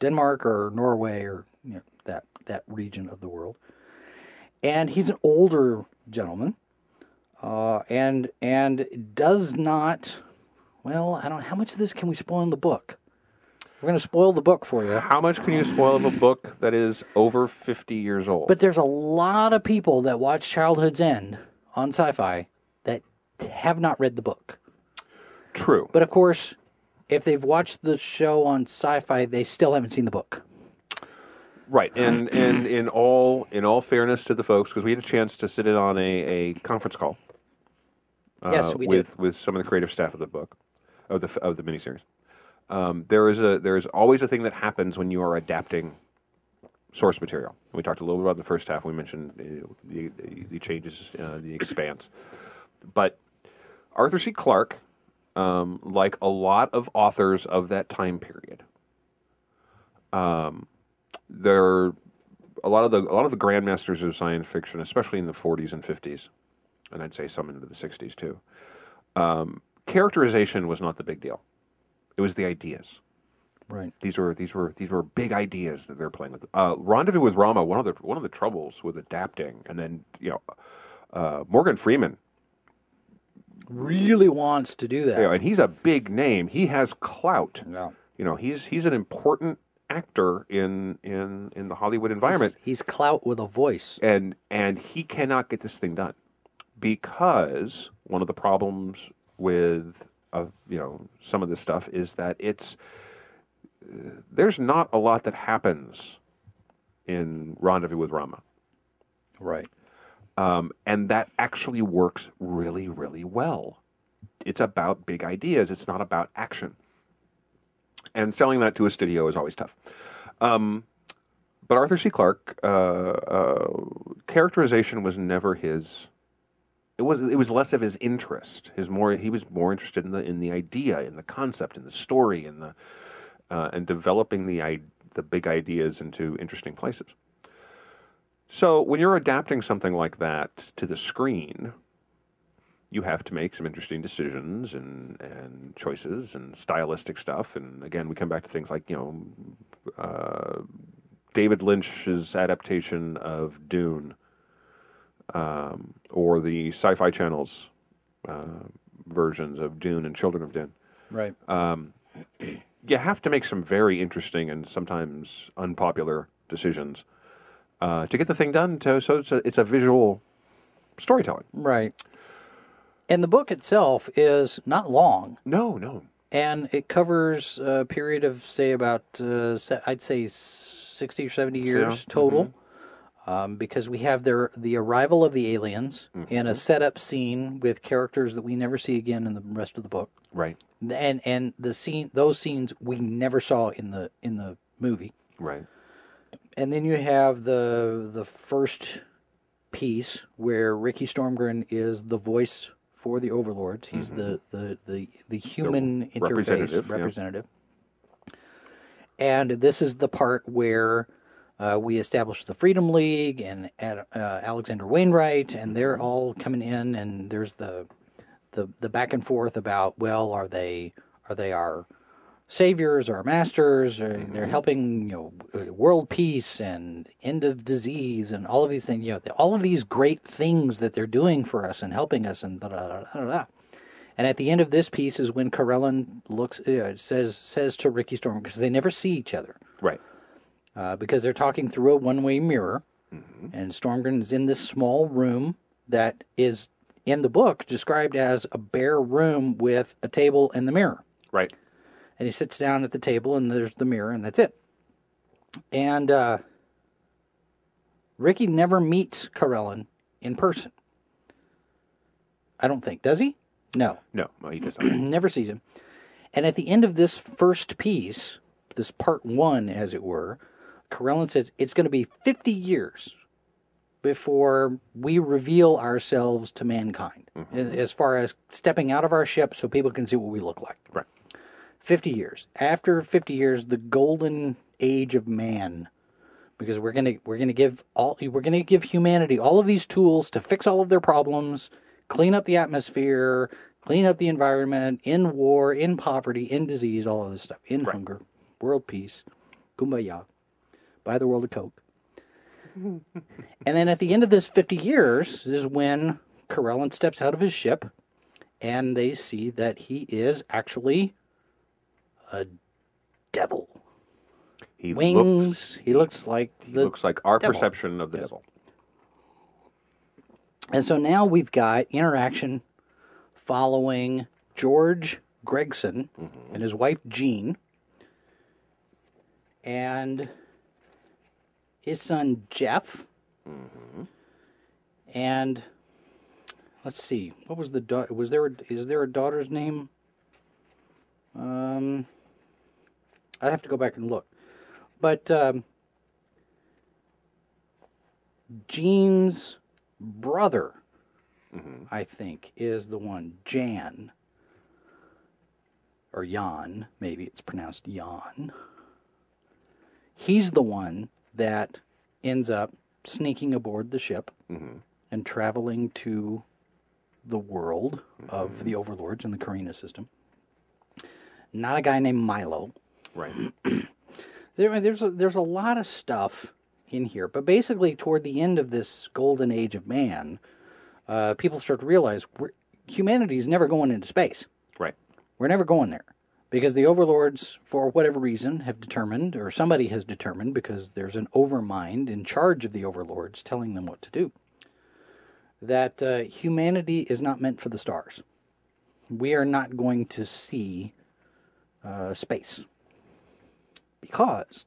Denmark or Norway or you know, that that region of the world. And he's an older gentleman, uh, and and does not. Well, I don't. How much of this can we spoil in the book? We're going to spoil the book for you. How much can you spoil of a book that is over 50 years old? But there's a lot of people that watch Childhood's End on Syfy that have not read the book. True. But of course, if they've watched the show on Syfy, they still haven't seen the book. Right, and and in all in all fairness to the folks, because we had a chance to sit in on a, a conference call. uh, Yes, we with did. with some of the creative staff of the book, of the of the miniseries. Um, there is a there is always a thing that happens when you are adapting source material. We talked a little bit about the first half. We mentioned uh, the, the the changes, uh, the expanse, but Arthur C. Clarke, um, like a lot of authors of that time period, um, there a lot of the a lot of the grandmasters of science fiction, especially in the 40s and 50s, and I'd say some into the 60s too. Um, characterization was not the big deal; it was the ideas. Right. These were these were these were big ideas that they're playing with. Uh, Rendezvous with Rama. One of the one of the troubles with adapting, and then you know, uh, Morgan Freeman. Really wants to do that. And he's a big name. He has clout. Yeah. You know, he's he's an important actor in in in the Hollywood environment. He's, he's clout with a voice. and and he cannot get this thing done because one of the problems with uh, you know some of this stuff is that it's uh, there's not a lot that happens in Rendezvous with Rama, Right. Um, and that actually works really really well. It's about big ideas. It's not about action, and selling that to a studio is always tough. Um, but Arthur C. Clarke, uh, uh, characterization was never his. It was it was less of his interest. His more he was more interested in the in the idea, in the concept, in the story, in the uh, and developing the the big ideas into interesting places. So when you're adapting something like that to the screen, you have to make some interesting decisions and, and choices and stylistic stuff. And again, we come back to things like, you know, uh, David Lynch's adaptation of Dune um, or the Sci Fi Channel's uh, versions of Dune and Children of Dune. Right. [CLEARS THROAT] You have to make some very interesting and sometimes unpopular decisions uh, to get the thing done. To, so it's a, it's a visual storytelling. right. And the book itself is not long, No, no. and it covers a period of say about uh, I'd say sixty or seventy years total, um, because we have their the arrival of the aliens in a setup scene with characters that we never see again in the rest of the book, Right. and and the scene those scenes we never saw in the in the movie, Right. And then you have the the first piece where Ricky Stormgren is the voice for the overlords. He's the, the, the, the human interface representative, yeah. And this is the part where uh, we establish the Freedom League and uh, Alexander Wainwright, and they're all coming in, and there's the, the the back and forth about well, are they are they our saviors or masters or they're helping you know world peace and end of disease and all of these things you know all of these great things that they're doing for us and helping us and blah, blah, blah, blah, and at the end of this piece is when Karellen looks uh, says says to Ricky Storm because they never see each other Right. uh, because they're talking through a one-way mirror, and Stormgren is in this small room that is in the book described as a bare room with a table and the mirror. Right. And he sits down at the table, and there's the mirror, and that's it. And uh, Ricky never meets Karellen in person. I don't think. Does he? No No. Well, he does not. [CLEARS THROAT] never sees him. And at the end of this first piece, this part one, as it were, Karellen says it's going to be 50 years before we reveal ourselves to mankind, as far as stepping out of our ship so people can see what we look like. right. 50 years. After 50 years, the golden age of man. Because we're gonna we're gonna give all we're gonna give humanity all of these tools to fix all of their problems, clean up the atmosphere, clean up the environment, in war, in poverty, in disease, all of this stuff, in hunger, world peace, kumbaya, buy the world of coke. [LAUGHS] and then at the end of this 50 years is when Karellen steps out of his ship and they see that he is actually a devil. He Wings. looks. he looks like He the. looks like our devil. perception of the devil. and so now we've got interaction following George Gregson and his wife Jean and his son Jeff. And let's see, what was the daughter? Was there a, is there a daughter's name? Um, I'd have to go back and look, but um, Jean's brother, mm-hmm. I think, is the one Jan or Jan. Maybe it's pronounced Jan. He's the one that ends up sneaking aboard the ship mm-hmm. and traveling to the world of mm-hmm. the overlords in the Karina system. Not a guy named Milo. Right. [CLEARS THROAT] There, there's a, there's a lot of stuff in here, but basically toward the end of this golden age of man, uh, people start to realize we're, humanity is never going into space. Right. We're never going there because the overlords, for whatever reason, have determined, or somebody has determined, because there's an overmind in charge of the overlords telling them what to do, that uh, humanity is not meant for the stars. We are not going to see uh, space because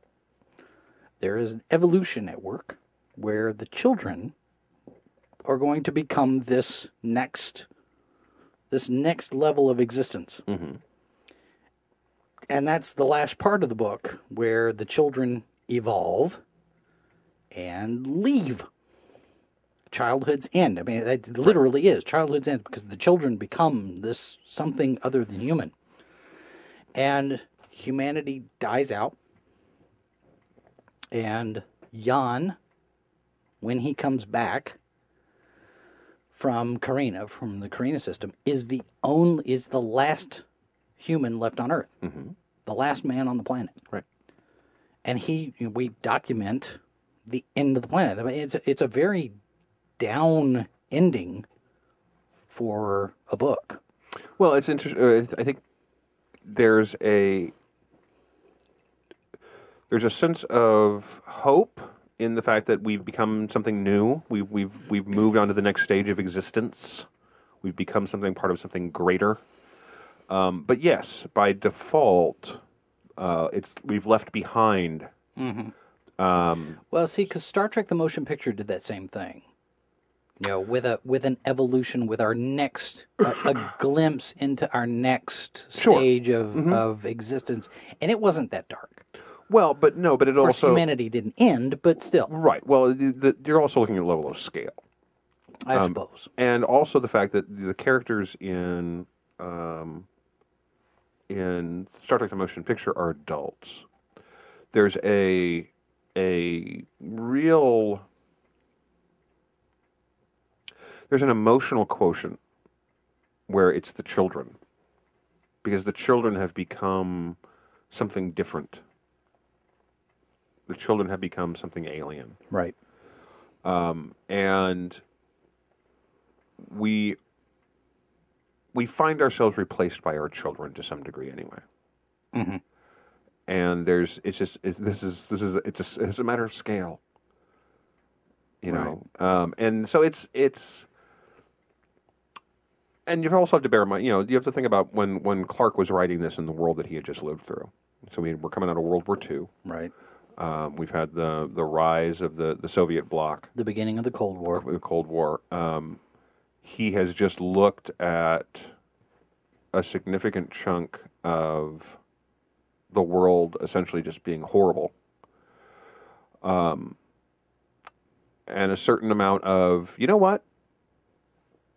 there is an evolution at work where the children are going to become this next this next level of existence. Mm-hmm. And that's the last part of the book where the children evolve and leave. Childhood's end. I mean, it literally is childhood's end because the children become this something other than human. And humanity dies out. And Jan, when he comes back from Karina, from the Karina system, is the only is the last human left on Earth, the last man on the planet. Right. And he, we document the end of the planet. It's it's a very down ending for a book. Well, it's interesting. Uh, I think there's a there's a sense of hope in the fact that we've become something new. We've we've we've moved on to the next stage of existence. We've become something part of something greater. Um, but yes, by default, uh, it's we've left behind. Well, see, because Star Trek: The Motion Picture did that same thing. You know, with a with an evolution, with our next a, a glimpse into our next Sure. stage of of existence, and it wasn't that dark. Well, but no, but it course, also humanity didn't end, but still, right. Well, the, the, you're also looking at a level of scale. I Um, suppose. and also the fact that the characters in um, in Star Trek: The Motion Picture are adults. There's a a real there's an emotional quotient where it's the children because the children have become something different. The children have become something alien Right. and we we find ourselves replaced by our children to some degree anyway. And there's it's just it's, this is this is it's a, it's a matter of scale, you know. Um, and so it's it's and you also have to bear in mind, you know, you have to think about when when Clarke was writing this in the world that he had just lived through. So we we're coming out of World War II. Right. Um, we've had the the rise of the the Soviet bloc The beginning of the Cold War. the Cold War. Um, he has just looked at a significant chunk of the world essentially just being horrible. Um, and a certain amount of, you know what?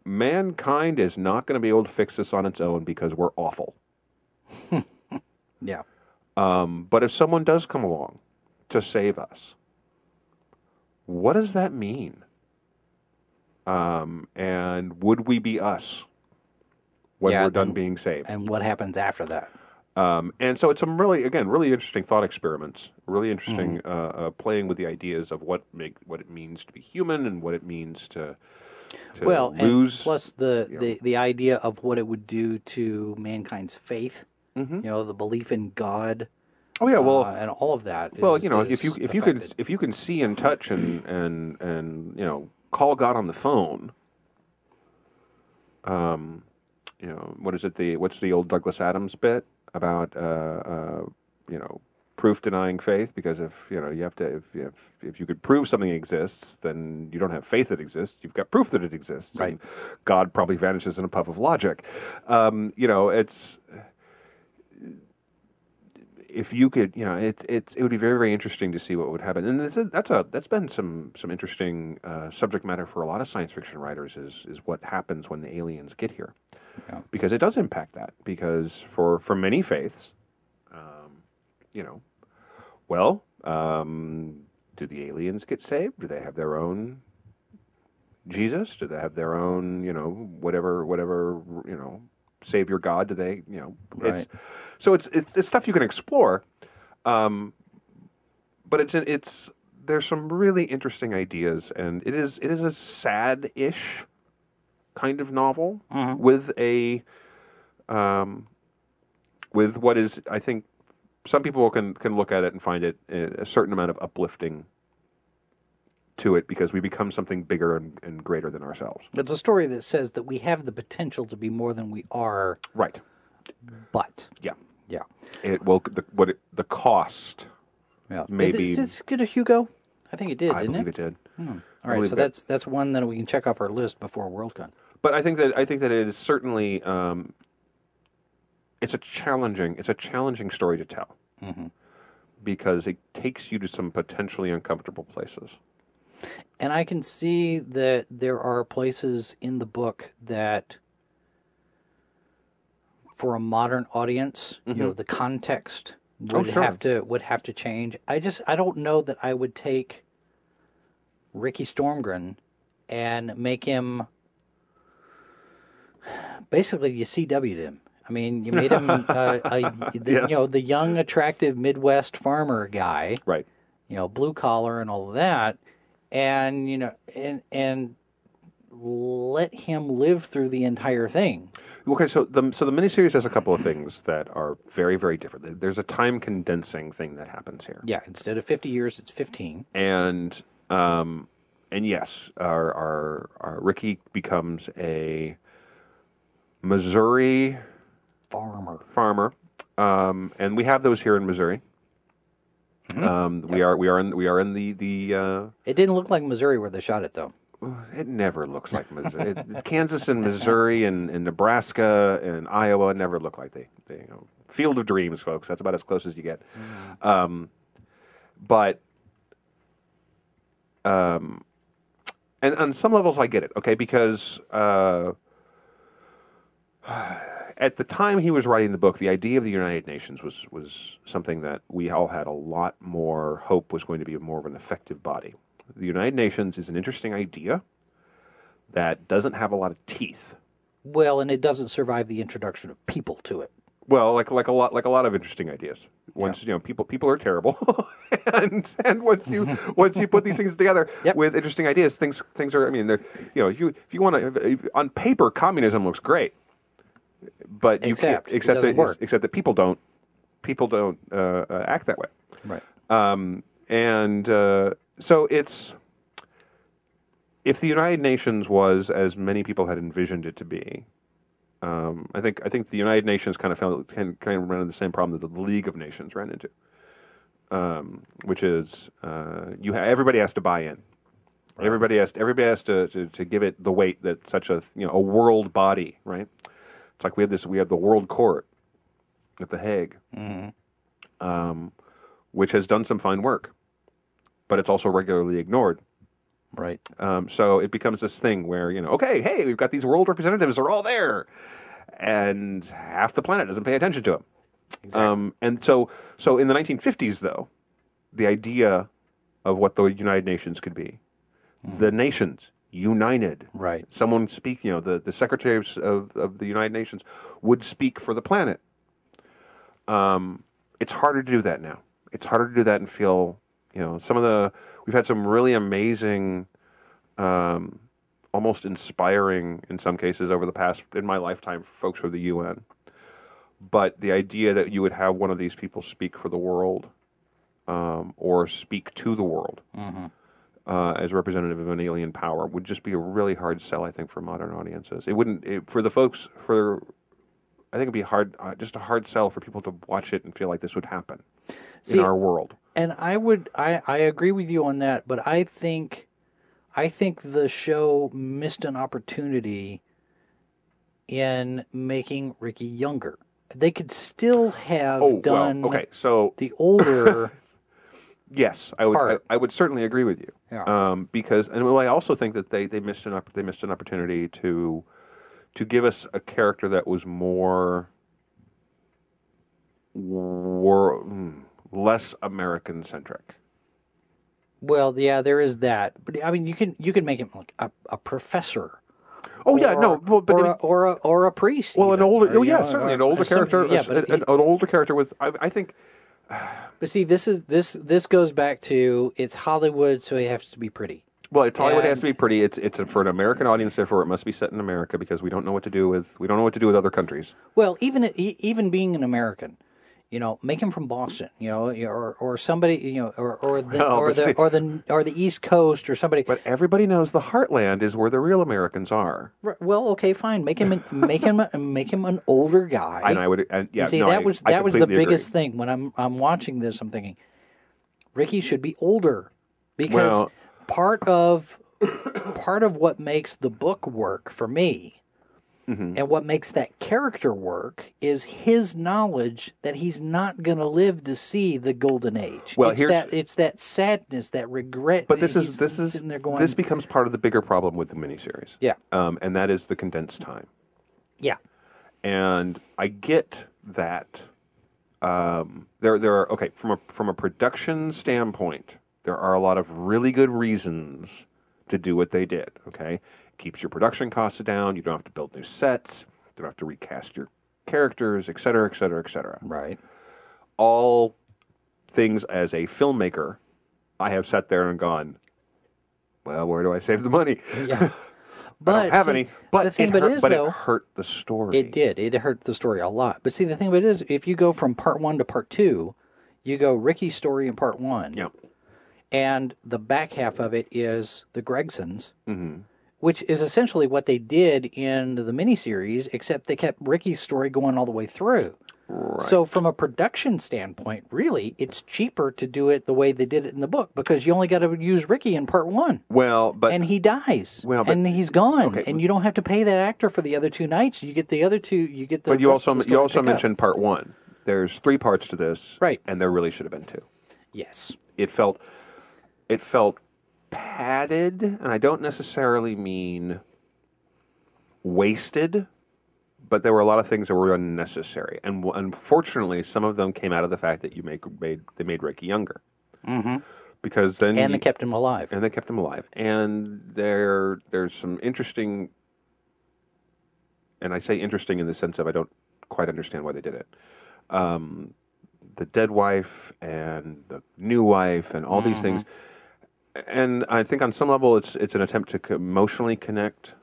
Mankind is not going to be able to fix this on its own because we're awful. [LAUGHS] Yeah. Um, but if someone does come along to save us, what does that mean? Um, and would we be us when Yeah, we're done and- being saved? And what happens after that? Um, and so it's some really, again, really interesting thought experiments. Really interesting Mm-hmm. uh, uh, playing with the ideas of what make what it means to be human and what it means to to well, lose. and plus the, the the idea of what it would do to mankind's faith. You know, the belief in God. Oh yeah, well, uh, and all of that. Well, you know, if you if you can affected. if you can see and touch and and and you know call God on the phone, um, you know what is it the what's the old Douglas Adams bit about uh, uh, you know proof denying faith because if you know you have to if you have, if you could prove something exists then you don't have faith that exists you've got proof that it exists Right. and God probably vanishes in a puff of logic um, you know it's if you could, you know, it, it it would be very very interesting to see what would happen, and that's a, that's a that's been some some interesting uh, subject matter for a lot of science fiction writers is is what happens when the aliens get here, because it does impact that because for for many faiths, um, you know, well, um, do the aliens get saved? Do they have their own Jesus? Do they have their own, you know, whatever, whatever, you know, Savior God? Do they, you know, Right. it's so it's, it's it's stuff you can explore, um, but it's it's there's some really interesting ideas, and it is it is a sad-ish kind of novel with a um, with what is I think some people can can look at it and find it uh, a certain amount of uplifting to it because we become something bigger and, and greater than ourselves. It's a story that says that we have the potential to be more than we are, Right. but Yeah. yeah, It will the what it, the cost. yeah. Maybe- Did, did this get a Hugo? I think it did, I didn't believe it? it, did. All I right, so that's that's one that we can check off our list before Worldcon. But I think that I think that it is certainly um, it's a challenging it's a challenging story to tell because it takes you to some potentially uncomfortable places. And I can see that there are places in the book that, for a modern audience, you know, the context Mm-hmm. Oh, would sure. have to would have to change. I just I don't know that I would take Ricky Stormgren and make him basically you CW'd him. I mean, you made him [LAUGHS] uh, a, the, Yes. you know the young, attractive Midwest farmer guy Right. you know, blue collar and all of that, and you know, and and let him live through the entire thing. Okay, so the so the miniseries has a couple of things that are very very different. There's a time condensing thing that happens here. Yeah, instead of fifty years, it's fifteen. and um, and yes, our, our our Ricky becomes a Missouri Farmer. farmer, um, and we have those here in Missouri. Mm-hmm. Um, we are we are in we are in the the. Uh, It didn't look like Missouri where they shot it though. [SIGHS] it never looks like Missouri. It- Kansas and Missouri and, and Nebraska and Iowa never look like they, they you know, field of dreams, folks. That's about as close as you get. Um, but um, and on some levels, I get it. Okay, because uh, [SIGHS] at the time he was writing the book, the idea of the United Nations was was something that we all had a lot more hope was going to be more of an effective body. The United Nations is an interesting idea that doesn't have a lot of teeth. Well, and it doesn't survive the introduction of people to it. Well, like like a lot like a lot of interesting ideas. Once you know people people are terrible, [LAUGHS] and and once you [LAUGHS] once you put these things together Yep. with interesting ideas, things things are. I mean, they're you know if you if you want to on paper, communism looks great, but you Except can't, except that except that people don't people don't uh, uh, act that way. Right. Um, and uh, so it's if the United Nations was as many people had envisioned it to be. Um, I think I think the United Nations kind of found kind kind of ran into the same problem that the League of Nations ran into, um, which is uh, you ha- everybody has to buy in. Everybody has everybody has to, to, to give it the weight that such a you know a world body right. It's like we have this we have the World Court at the Hague, um, which has done some fine work, but it's also regularly ignored. Right. Um, so it becomes this thing where you know, okay, hey, we've got these world representatives; they're all there, and half the planet doesn't pay attention to them. Um, and so, so in the 1950s, though, the idea of what the United Nations could be, the nations united, Right. Someone speak, you know, the the secretaries of, of the United Nations would speak for the planet. Um, it's harder to do that now. It's harder to do that and feel, you know, some of the we've had some really amazing, um, almost inspiring in some cases over the past in my lifetime folks for the UN. But the idea that you would have one of these people speak for the world, um, or speak to the world uh, as representative of an alien power would just be a really hard sell, I think, for modern audiences. It wouldn't it, for the folks for. I think it'd be hard, uh, just a hard sell for people to watch it and feel like this would happen See, in our world. And I would I, I agree with you on that, but I think I think the show missed an opportunity in making Ricky younger. They could still have Oh, done well, okay. So the older [LAUGHS] yes, I would. I. I would certainly agree with you. Yeah. Um, because, and well, I also think that they, they missed an they missed an opportunity to to give us a character that was more wor- mm, less American centric. well, yeah, there is that. But I mean you can you can make him like a, a professor. Oh yeah, no, or, well, but or, a, or a or a priest. well, an older, or, oh yeah, know, certainly or- an older or character, Yeah, a- an, an older character with. I, I think But see, this is this this goes back to it's Hollywood, so it has to be pretty. Well, it's Hollywood has to be pretty. It's it's for an American audience, therefore it must be set in America because we don't know what to do with we don't know what to do with other countries. Well, even even being an American, you know, make him from Boston, you know, or or somebody, you know, or or the Well, or the see- or the or the East Coast or somebody. But everybody knows the heartland is where the real Americans are. R- well, okay, fine. Make him an, make him a- make him an older guy. And I would and yeah, And see, no, that I- was I that was the biggest agree. thing when I'm I'm watching this. I'm thinking, Ricky should be older because Well- part of part of what makes the book work for me. Mm-hmm. And what makes that character work is his knowledge that he's not going to live to see the golden age. Well, it's that it's that sadness, that regret. But this is this is there going, this becomes part of the bigger problem with the miniseries. Yeah. um, and that is the condensed time. yeah, and I get that. Um, there, there are okay from a from a production standpoint. There are a lot of really good reasons to do what they did. Okay, keeps your production costs down. You don't have to build new sets. You don't have to recast your characters, et cetera, et cetera, et cetera. right. All things as a filmmaker, I have sat there and gone, well, where do I save the money? Yeah. [LAUGHS] I But don't have see, any. But the thing it but hurt, is but though, it hurt the story. It did. It hurt the story a lot. But see, the thing about it is, if you go from part one to part two, you go Ricky's story in part one, Yeah. and the back half of it is the Gregsons, Mm-hmm. Which is essentially what they did in the miniseries, except they kept Ricky's story going all the way through. Right. So, from a production standpoint, really, it's cheaper to do it the way they did it in the book because you only got to use Ricky in part one. Well, but and he dies, Well, but- and he's gone, okay. and you don't have to pay that actor for the other two nights. You get the other two. You get the. but you also you also picked up. mentioned part one. There's three parts to this, Right. And there really should have been two. yes, It felt it felt padded, and I don't necessarily mean wasted, but there were a lot of things that were unnecessary, and w- unfortunately, some of them came out of the fact that you make made they made Ricky younger, mm-hmm. because then and you, they kept him alive. and they kept him alive. And there, there's some interesting, and I say interesting in the sense of I don't quite understand why they did it. Um, the dead wife and the new wife and all these things, and I think on some level it's it's an attempt to emotionally connect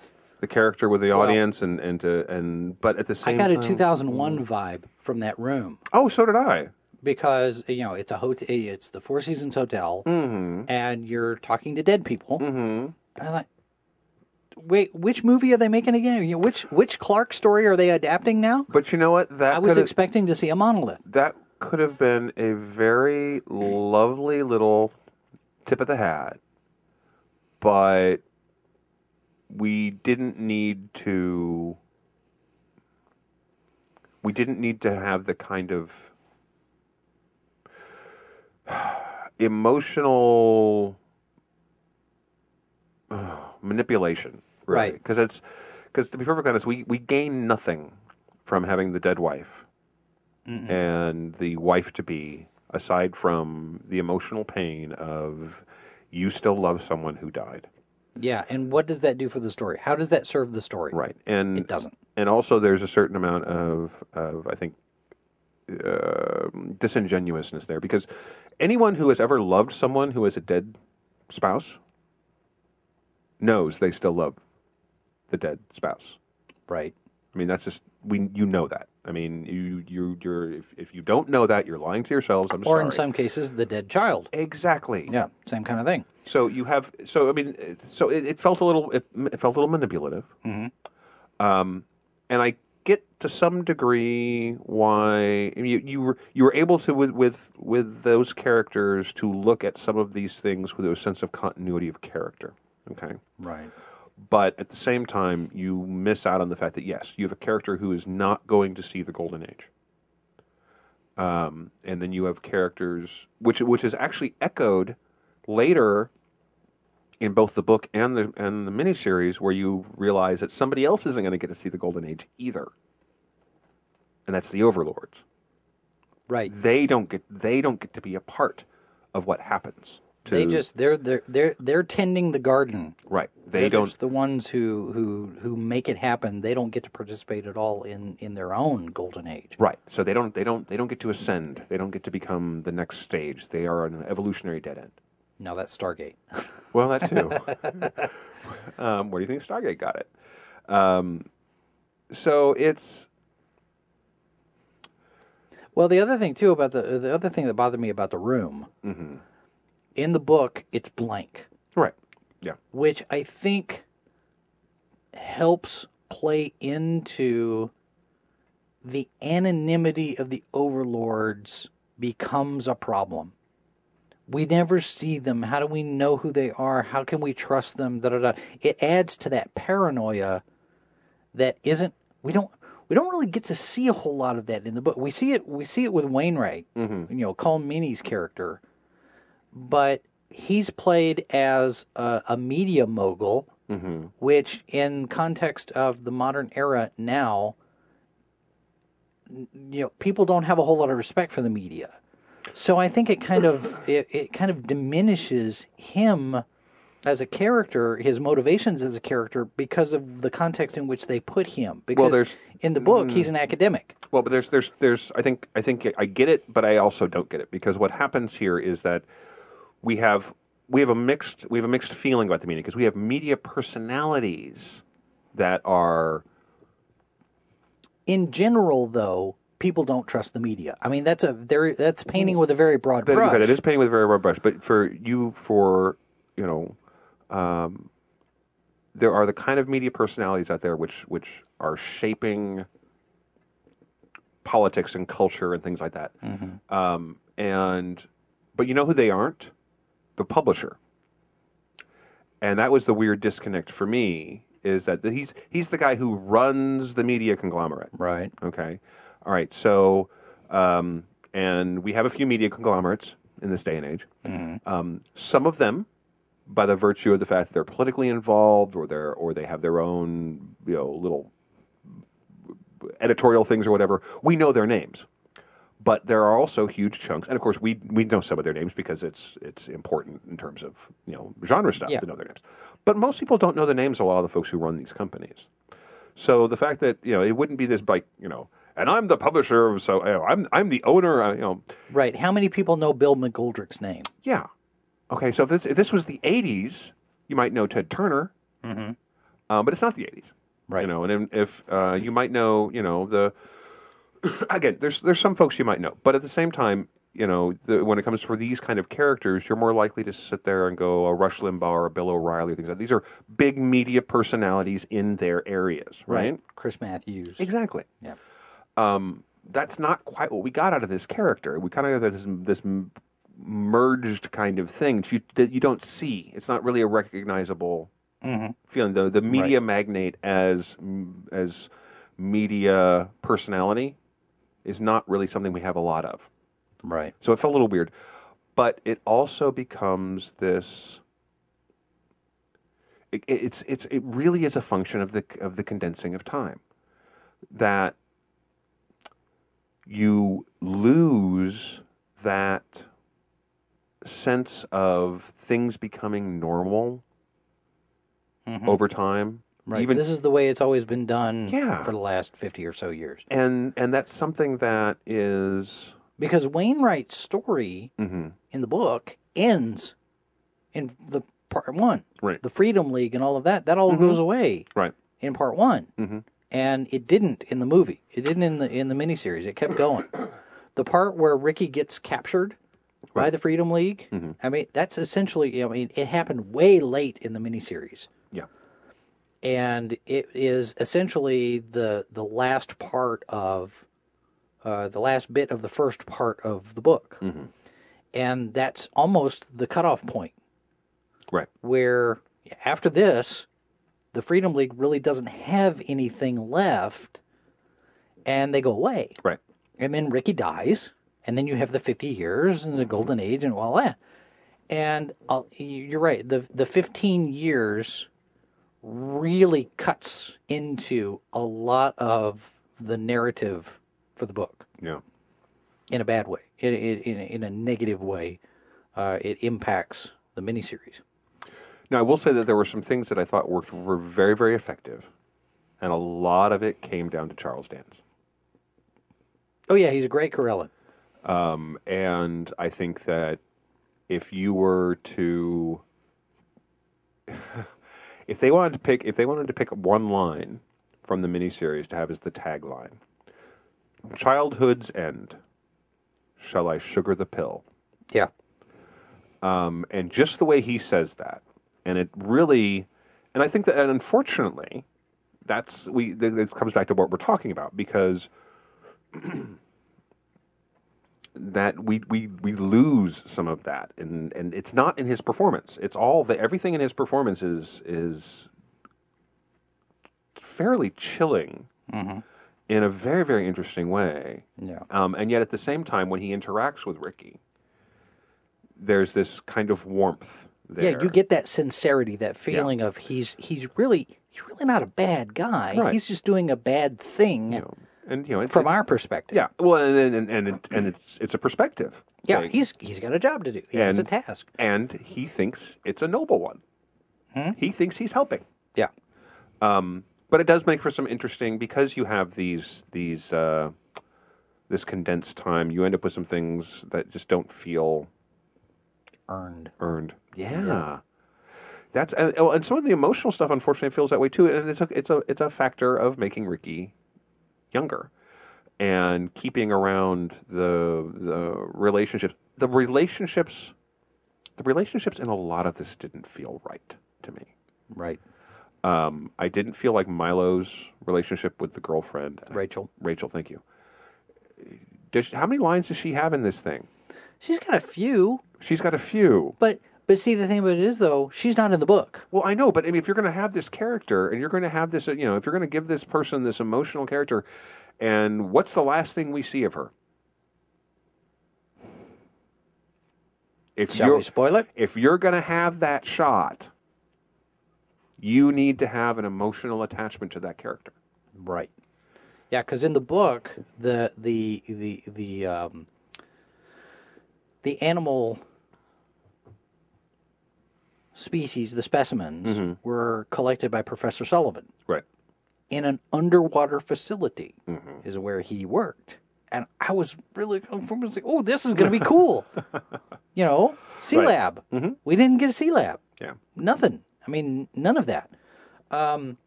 the character with the audience and and to and but at the same time I got a time, 2001 vibe from that room Oh, so did I. because you know it's a hotel. It's the Four Seasons Hotel, Mm-hmm. and you're talking to dead people. Mm-hmm. And I thought, wait, which movie are they making again? You know, Which which Clarke story are they adapting now? But you know what? That I was expecting to see a monolith. that could have been a very lovely little tip of the hat, but we didn't need to. We didn't need to have the kind of [SIGHS] emotional uh, [SIGHS] manipulation, Right. Because it's because to be perfectly honest, we we gain nothing from having the dead wife and the wife to be, aside from the emotional pain of you still love someone who died. Yeah, and what does that do for the story? How does that serve the story? Right. And It doesn't. And also there's a certain amount of of I think uh, disingenuousness there because anyone who has ever loved someone who is a dead spouse knows they still love the dead spouse. Right. I mean, that's just we. You know that. I mean, you you you're if, if you don't know that, you're lying to yourselves. I'm Or sorry. in some cases, the dead child. exactly. Yeah, same kind of thing. So you have. So I mean, it- so it, it felt a little. It, it felt a little manipulative. Mm-hmm. Um, and I get to some degree why I mean, you you were you were able to with with with those characters to look at some of these things with a sense of continuity of character. Okay. Right. But at the same time, you miss out on the fact that yes, you have a character who is not going to see the golden age. Um, and then you have characters which which is actually echoed later in both the book and the and the miniseries, where you realize that somebody else isn't going to get to see the golden age either, and that's the overlords. Right. They don't get they don't get to be a part of what happens. To, They just they're they're they're they're tending the garden. right. They They're don't just the ones who who who make it happen. They don't get to participate at all in in their own golden age. Right. So they don't they don't they don't get to ascend. They don't get to become the next stage. They are an evolutionary dead end. No, that's Stargate. [LAUGHS] Well, that too. [LAUGHS] um, where do you think Stargate got it? Um, so it's Well, the other thing too about the the other thing that bothered me about the room, Mm-hmm. In the book, it's blank, right. Yeah. which I think helps play into the anonymity of the overlords becomes a problem. We never see them. How do we know who they are? How can we trust them? Da, da, da. It adds to that paranoia that isn't. We don't. We don't really get to see a whole lot of that in the book. We see it. We see it with Wainwright. Mm-hmm. You know, Colm Meaney's character, but he's played as a, a media mogul, mm-hmm. which, in context of the modern era now, you know, people don't have a whole lot of respect for the media. So I think it kind of [LAUGHS] it, it kind of diminishes him as a character, his motivations as a character, because of the context in which they put him. Because there's- in the book, he's mm. an academic. Well, but there's there's there's I think I think I get it, but I also don't get it because what happens here is that we have we have a mixed we have a mixed feeling about the media because we have media personalities that are In general, though, people don't trust the media. I mean, that's a very that's painting with a very broad that, brush. okay, that is painting with a very broad brush. But for you, for you know, um, there are the kind of media personalities out there which which are shaping politics and culture and things like that. Um, and but you know who they aren't? The publisher. And that was the weird disconnect for me is that the, he's he's the guy who runs the media conglomerate. Right. Okay. All right. So, um, and we have a few media conglomerates in this day and age. Um, some of them, by the virtue of the fact that they're politically involved, or they're or they have their own you know little editorial things or whatever, we know their names. But there are also huge chunks, and of course we we know some of their names because it's it's important in terms of you know genre stuff Yeah. to know their names. But most people don't know the names of a lot of the folks who run these companies. So the fact that you know it wouldn't be this like you know, and I'm the publisher of so you know, I'm I'm the owner. uh, You know, Right. How many people know Bill McGoldrick's name? yeah. Okay, so if this if this was the '80s, you might know Ted Turner, mm-hmm. um, but it's not the '80s, Right. You know, and if uh, you might know, you know, the [CLEARS THROAT] again, there's there's some folks you might know, but at the same time, you know, the, when it comes for these kind of characters, you're more likely to sit there and go a Rush Limbaugh or a Bill O'Reilly, or things like that. These are big media personalities in their areas, right? Chris Matthews. Exactly. Yeah. Um, that's not quite what we got out of this character. We kind of got this this merged kind of thing that you, that you don't see. It's not really a recognizable feeling. The the media magnate as as media personality is not really something we have a lot of. Right. So it felt a little weird, but it also becomes this. It, it's it's it really is a function of the of the condensing of time, that you lose that sense of things becoming normal mm-hmm. over time. Right. Even this is the way it's always been done Yeah. for the last 50 or so years. and and that's something that is Because Wainwright's story Mm-hmm. in the book ends in the part one. Right. Mm-hmm. The Freedom League and all of that, that all goes away right. in part one. And it didn't in the movie. It didn't in the in the miniseries. It kept going. [COUGHS] the part where Ricky gets captured by the Freedom League, Mm-hmm. I mean, that's essentially I mean, it happened way late in the miniseries. And it is essentially the the last part of uh, the last bit of the first part of the book, and that's almost the cutoff point. Right. where after this, the Freedom League really doesn't have anything left, and they go away, Right. and then Ricky dies, and then you have the fifty years and the Golden Age and all that, and uh, you- you're right, the the fifteen years really cuts into a lot of the narrative for the book Yeah. in a bad way, in, in, in, a, negative way. Uh, it impacts the miniseries. Now, I will say that there were some things that I thought worked were very, very effective, and a lot of it came down to Charles Dance. Oh yeah, he's a great Karellen. Um, and I think that if you were to, [LAUGHS] if they wanted to pick, if they wanted to pick one line from the miniseries to have as the tagline, "Childhood's end." Shall I sugar the pill? Yeah, um, and just the way he says that, and it really, and I think that, and unfortunately, that's we. It comes back to what we're talking about because [CLEARS THROAT] that we we we lose some of that, and and it's not in his performance. It's all the everything in his performance is is fairly chilling. In a very, very interesting way. yeah, Um, and yet, at the same time, when he interacts with Ricky, there's this kind of warmth there. yeah. You get that sincerity, that feeling of he's he's really he's really not a bad guy. Right. He's just doing a bad thing you know, and you know, it's, from it's- our perspective. yeah. Well, and and and, it, and it's it's a perspective. yeah. thing. He's he's got a job to do. He has a task. and he thinks it's a noble one. Hmm? He thinks he's helping. Yeah, but it does make for some interesting because you have these these uh, this condensed time. You end up with some things that just don't feel earned. earned. Yeah. That's and, oh, and some of the emotional stuff, unfortunately, feels that way too. And it's a it's a it's a factor of making Ricky younger and keeping around the the relationships. The relationships, the relationships in a lot of this didn't feel right to me. Right. Um, I didn't feel like Milo's relationship with the girlfriend, Rachel. Rachel, thank you. Does how many lines does she have in this thing? She's got a few, She's got a few. but but see the thing about it is though she's not in the book. Well, I know, but I mean, if you're going to have this character and you're going to have this, you know, if you're going to give this person this emotional character, and what's the last thing we see of her? If Shall we spoil it? if you're going to have that shot, you need to have an emotional attachment to that character. Right. Yeah, because in the book, the the the the um, the animal species, the specimens, mm-hmm. were collected by Professor Sullivan Right. in an underwater facility, mm-hmm. is where he worked. And I was really I was like, oh, this is going to be cool. [LAUGHS] you know, Sea Right. Lab. Mm-hmm. We didn't get a Sea Lab Yeah. nothing. I mean, none of that. Um,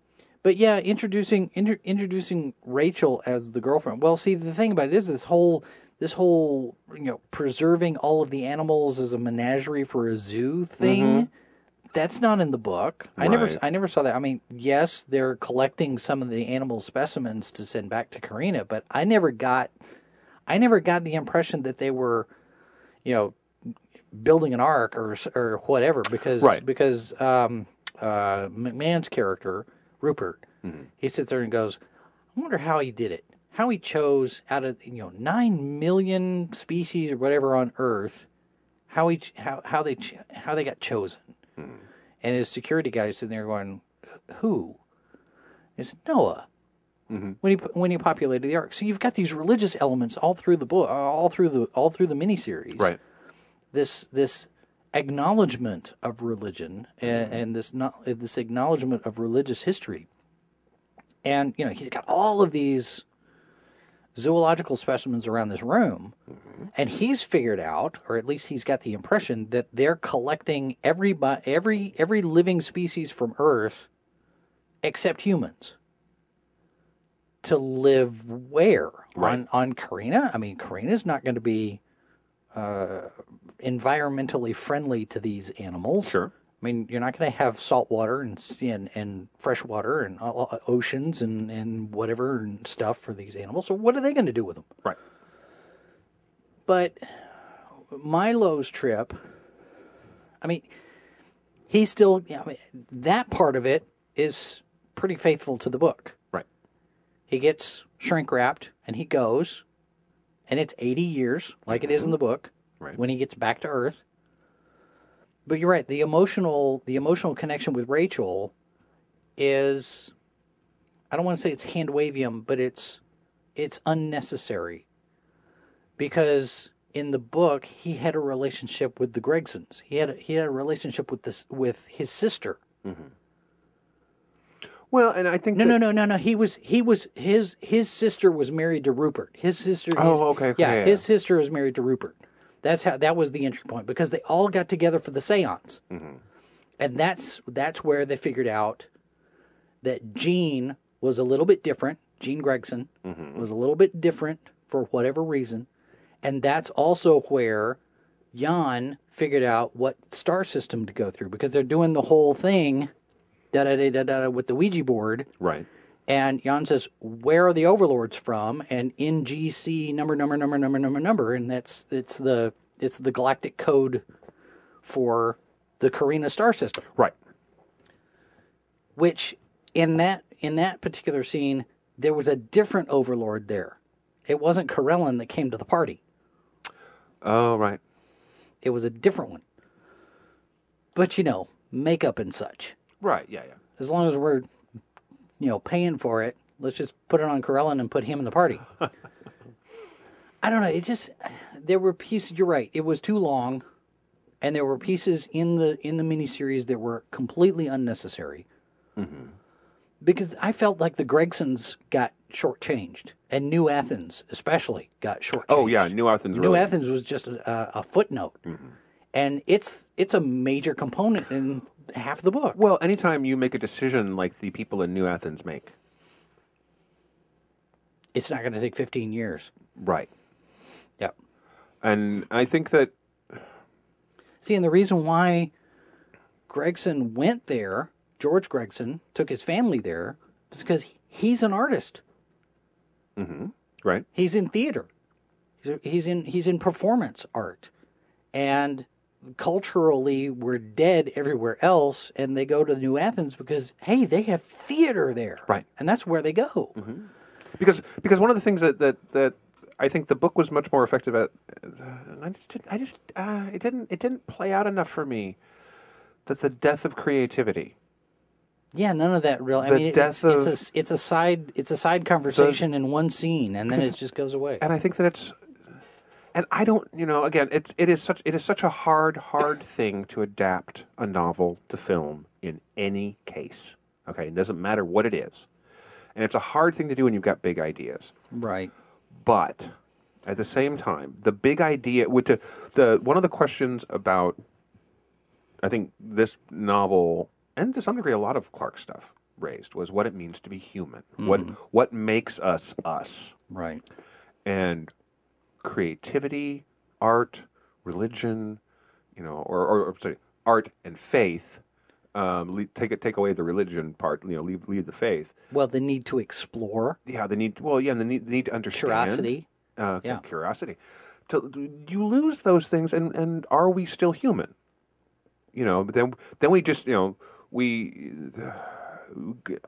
but yeah, introducing inter- introducing Rachel as the girlfriend. Well, see, the thing about it is this whole this whole you know preserving all of the animals as a menagerie for a zoo thing. That's not in the book. I never Right. I never saw that. I mean, yes, they're collecting some of the animal specimens to send back to Carina, but I never got I never got the impression that they were, you know, building an ark or s- or whatever because Right. because um, uh, McMahon's character Rupert he sits there and goes, I wonder how he did it, how he chose out of you know nine million species or whatever on Earth, how he ch- how how they ch- how they got chosen, Hmm. and his security guy's is sitting there going, who? Noah mm-hmm. when he when he populated the ark. So you've got these religious elements all through the book, all through the all through the miniseries Right. this this acknowledgement of religion and, mm-hmm. and this not this acknowledgement of religious history. And you know, he's got all of these zoological specimens around this room, mm-hmm. and he's figured out, or at least he's got the impression that they're collecting every every every living species from Earth, except humans. To live where on on Carina? I mean, Carina's not going to be uh, environmentally friendly to these animals. Sure. I mean, you're not going to have salt water and and, and fresh water and uh, oceans and, and whatever and stuff for these animals. So what are they going to do with them? Right. But Milo's trip, I mean, he still, I mean, that part of it is pretty faithful to the book. Right. He gets shrink wrapped and he goes, and it's 80 years, like it is in the book, Right. when he gets back to Earth. But you're right, the emotional the emotional connection with Rachel is I don't want to say it's hand wavium, but it's it's unnecessary. Because in the book he had a relationship with the Gregsons. He had a, he had a relationship with this with his sister. Mm-hmm. Well, and I think No, that- no, no, no, no. He was he was his his sister was married to Rupert. His sister. Oh, okay, okay, Yeah, yeah, his sister was married to Rupert. That's how that was the entry point because they all got together for the séance, Mm-hmm. and that's that's where they figured out that Gene was a little bit different. Gene Gregson Mm-hmm. was a little bit different for whatever reason, and that's also where Jan figured out what star system to go through because they're doing the whole thing da da da da da with the Ouija board. Right. And Jan says, "Where are the overlords from?" And in GC number number number number number number, and that's it's the it's the galactic code for the Carina star system. Right. Which in that in that particular scene, there was a different overlord there. It wasn't Karellen that came to the party. Oh, right. It was a different one. But you know, makeup and such. Right. Yeah. Yeah. As long as we're you know paying for it, let's just put it on Karellen and put him in the party. [LAUGHS] I don't know. It just there were pieces. You're right. It was too long, and there were pieces in the in the miniseries that were completely unnecessary. Mm-hmm. Because I felt like the Gregsons got shortchanged, and New Athens especially got shortchanged. Oh, yeah. New Athens. New really- Athens was just a, a footnote, mm-hmm. And it's it's a major component in half the book. Well, anytime you make a decision like the people in New Athens make. It's not going to take 15 years. Right. Yep. And I think that See, and the reason why Gregson went there George Gregson took his family there was because he's an artist. Mm-hmm. Right. He's in theater. He's, he's in he's in performance art, and culturally we're dead everywhere else, and they go to New Athens because hey, they have theater there, Right. And that's where they go. because because one of the things that that, that I think the book was much more effective at, uh, I just did, I just uh, it didn't it didn't play out enough for me. That the death of creativity. Yeah, none of that real. I The mean, it's, it's a it's a side it's a side conversation in one scene, and then it just goes away. and I think that it's, and I don't, you know, again, it's it is such it is such a hard hard [COUGHS] thing to adapt a novel to film in any case. Okay, it doesn't matter what it is, and it's a hard thing to do when you've got big ideas. Right. But at the same time, the big idea with the, the one of the questions about I think this novel and to some degree a lot of Clarke stuff raised was what it means to be human. What mm-hmm. what makes us us? Right. And creativity, art, religion, you know, or, or, or sorry, art and faith. Um, le- take it, take away the religion part. You know, leave leave the faith. Well, the need to explore Yeah, the need. Well, yeah, and the need, the need to understand curiosity. uh, Yeah. curiosity. To, you lose those things, and, and are we still human? You know, but then then we just you know we.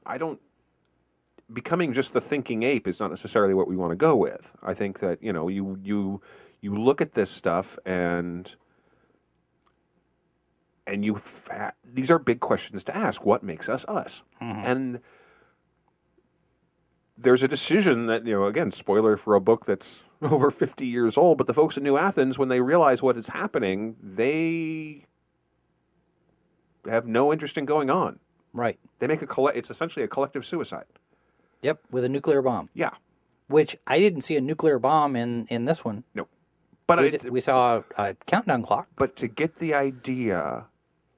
I don't. Becoming just the thinking ape is not necessarily what we want to go with. I think that you know you you you look at this stuff and and you fa- these are big questions to ask. What makes us us? Mm-hmm. And there's a decision that you know again spoiler for a book that's [LAUGHS] over 50 years old but the folks in new athens when they realize what is happening they have no interest in going on Right. they make a colle- it's essentially a collective suicide Yep. With a nuclear bomb, yeah which I didn't see a nuclear bomb in in this one. no but We, it, d- we saw a, a countdown clock. but to get the idea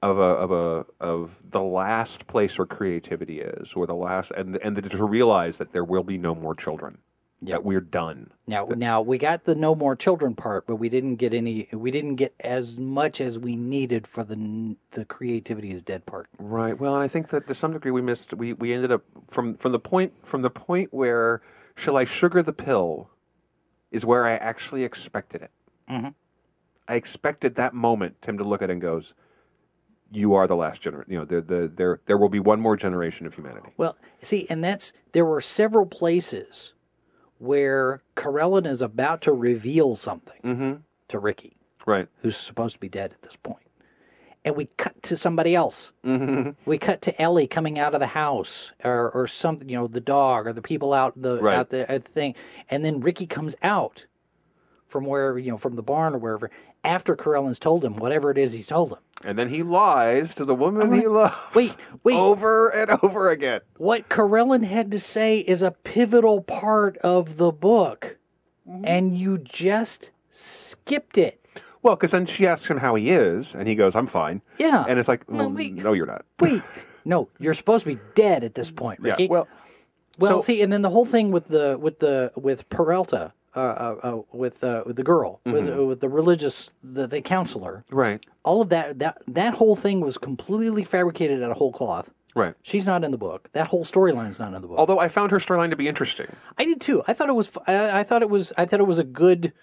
of a of a of the last place where creativity is or the last and and to realize that there will be no more children Yep. that we're done Now, now we got the no more children part, but we didn't get any. We didn't get as much as we needed for the the creativity is dead part. Right. Well, and I think that to some degree we missed. We, we ended up from from the point from the point where shall I sugar the pill, is where I actually expected it. Mm-hmm. I expected that moment Tim to look at it and goes, "You are the last generation. You know, there the, there there will be one more generation of humanity." Well, see, and that's there were several places where Karellen is about to reveal something to Ricky, Right. who's supposed to be dead at this point. And we cut to somebody else. Mm-hmm. We cut to Ellie coming out of the house, or, or something, you know, the dog, or the people out the Right. out the, at the thing, and then Ricky comes out from wherever, you know, from the barn or wherever, after Karellen's told him whatever it is he's told him. And then he lies to the woman right. he loves. Wait, wait. Over and over again. what Karellen had to say is a pivotal part of the book, Mm-hmm. and you just skipped it. Well, because then she asks him how he is, and he goes, "I'm fine." Yeah. And it's like, No, "Oh, wait. no, you're not. Wait, [LAUGHS] no, you're supposed to be dead at this point, Yeah. Ricky. Well, well, so- see, and then the whole thing with the with the with Peralta, uh, uh, uh, with uh, with the girl, with Mm-hmm. uh, with the religious, the, the counselor, right. all of that that that whole thing was completely fabricated out of whole cloth. Right. She's not in the book. That whole storyline's not in the book. Although I found her storyline to be interesting. I did too. I thought it was. I, I thought it was. I thought it was a good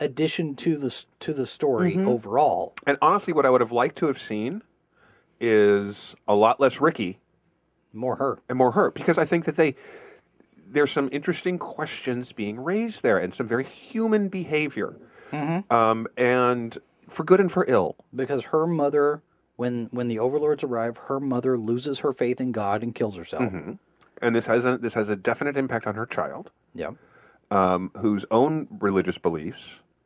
addition to the to the story Mm-hmm. overall. And honestly, what I would have liked to have seen is a lot less Ricky More her. and more her, because I think that they there's some interesting questions being raised there and some very human behavior, um, and for good and for ill. because her mother when when the overlords arrive her mother loses her faith in god and kills herself Mm-hmm. And this has a this has a definite impact on her child, yeah um, whose own religious beliefs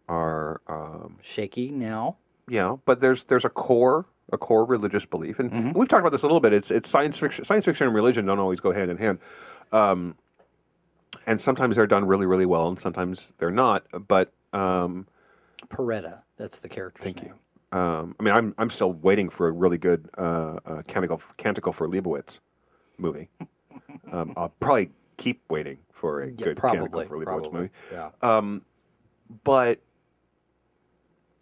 are um, shaky now Yeah, but there's there's a core a core religious belief, and Mm-hmm. we've talked about this a little bit. It's it's science fiction. Science fiction and religion don't always go hand in hand, um, and sometimes they're done really really well, and sometimes they're not. But um, Peretta, that's the character. Thank name. um, I mean, I'm I'm still waiting for a really good uh, uh, canticle canticle for Leibowitz movie. [LAUGHS] um, I'll probably keep waiting for a Yeah, good probably, canticle for Leibowitz probably. movie. Yeah. but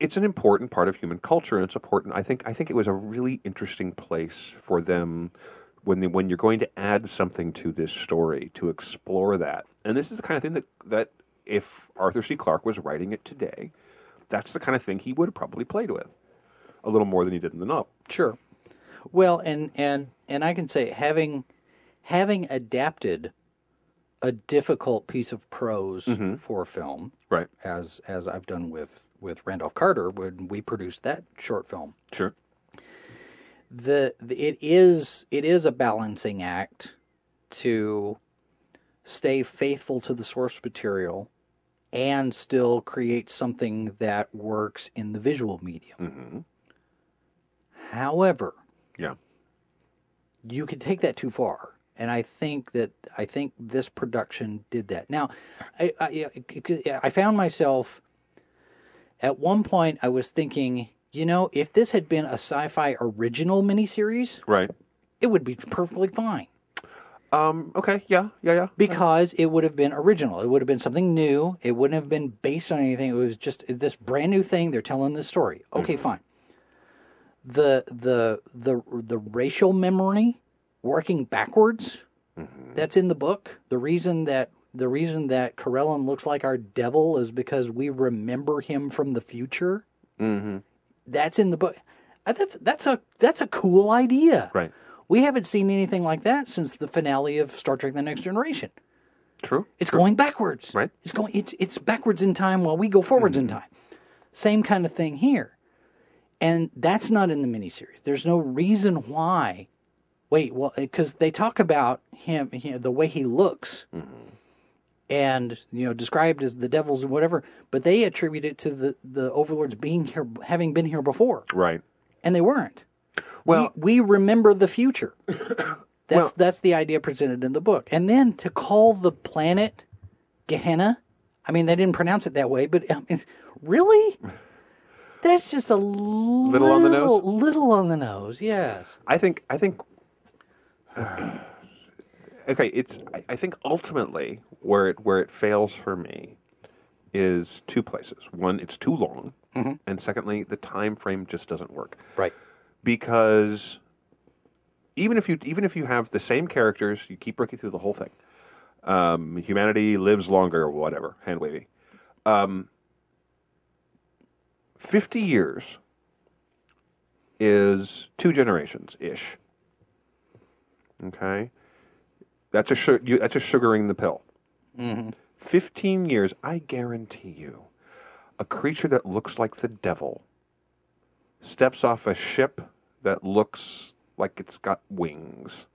it's an important part of human culture, and it's important. I think I think it was a really interesting place for them when the, when you're going to add something to this story to explore that. And this is the kind of thing that that if Arthur C. Clarke was writing it today, that's the kind of thing he would have probably played with a little more than he did in the novel. Sure. Well, and and and I can say having having adapted a difficult piece of prose mm-hmm. for film, Right. as as I've done with with Randolph Carter when we produced that short film. Sure. The, the it is it is a balancing act to stay faithful to the source material and still create something that works in the visual medium. Mm-hmm. However, Yeah. you could take that too far and i think that i think this production did that now i i, I found myself at one point i was thinking you know if this had been a Syfy original miniseries Right. it would be perfectly fine Um. Okay. Yeah. Yeah. Yeah. because it would have been original it would have been something new it wouldn't have been based on anything it was just this brand new thing they're telling this story okay fine the the the the racial memory working backwards that's in the book the reason that the reason that Karellen looks like our devil is because we remember him from the future Mm-hmm. that's in the book Uh, that's that's a that's a cool idea Right. We haven't seen anything like that since the finale of Star Trek: The Next Generation. True. It's going backwards. Right. It's going. It's it's backwards in time while we go forwards in mm-hmm. time. Same kind of thing here, and that's not in the miniseries. There's no reason why. Wait, well, because they talk about him, you know, the way he looks, mm-hmm. and you know, described as the devils and whatever, but they attribute it to the the overlords being here, having been here before, Right. and they weren't Well. we, we remember the future. [COUGHS] That's that's the idea presented in the book. And then to call the planet Gehenna, I mean they didn't pronounce it that way, but um, it's, really, that's just a little, on the nose? Little on the nose, yes. I think I think [SIGHS] okay, it's I, I think ultimately where it where it fails for me is two places. One, it's too long, and secondly, the time frame just doesn't work. Right. Because even if you even if you have the same characters, you keep working through the whole thing. Um, humanity lives longer, or whatever, hand wavy. Um, Fifty years is two generations ish. Okay, that's a su- you, that's a sugaring the pill. Fifteen years, I guarantee you, a creature that looks like the devil steps off a ship that looks like it's got wings.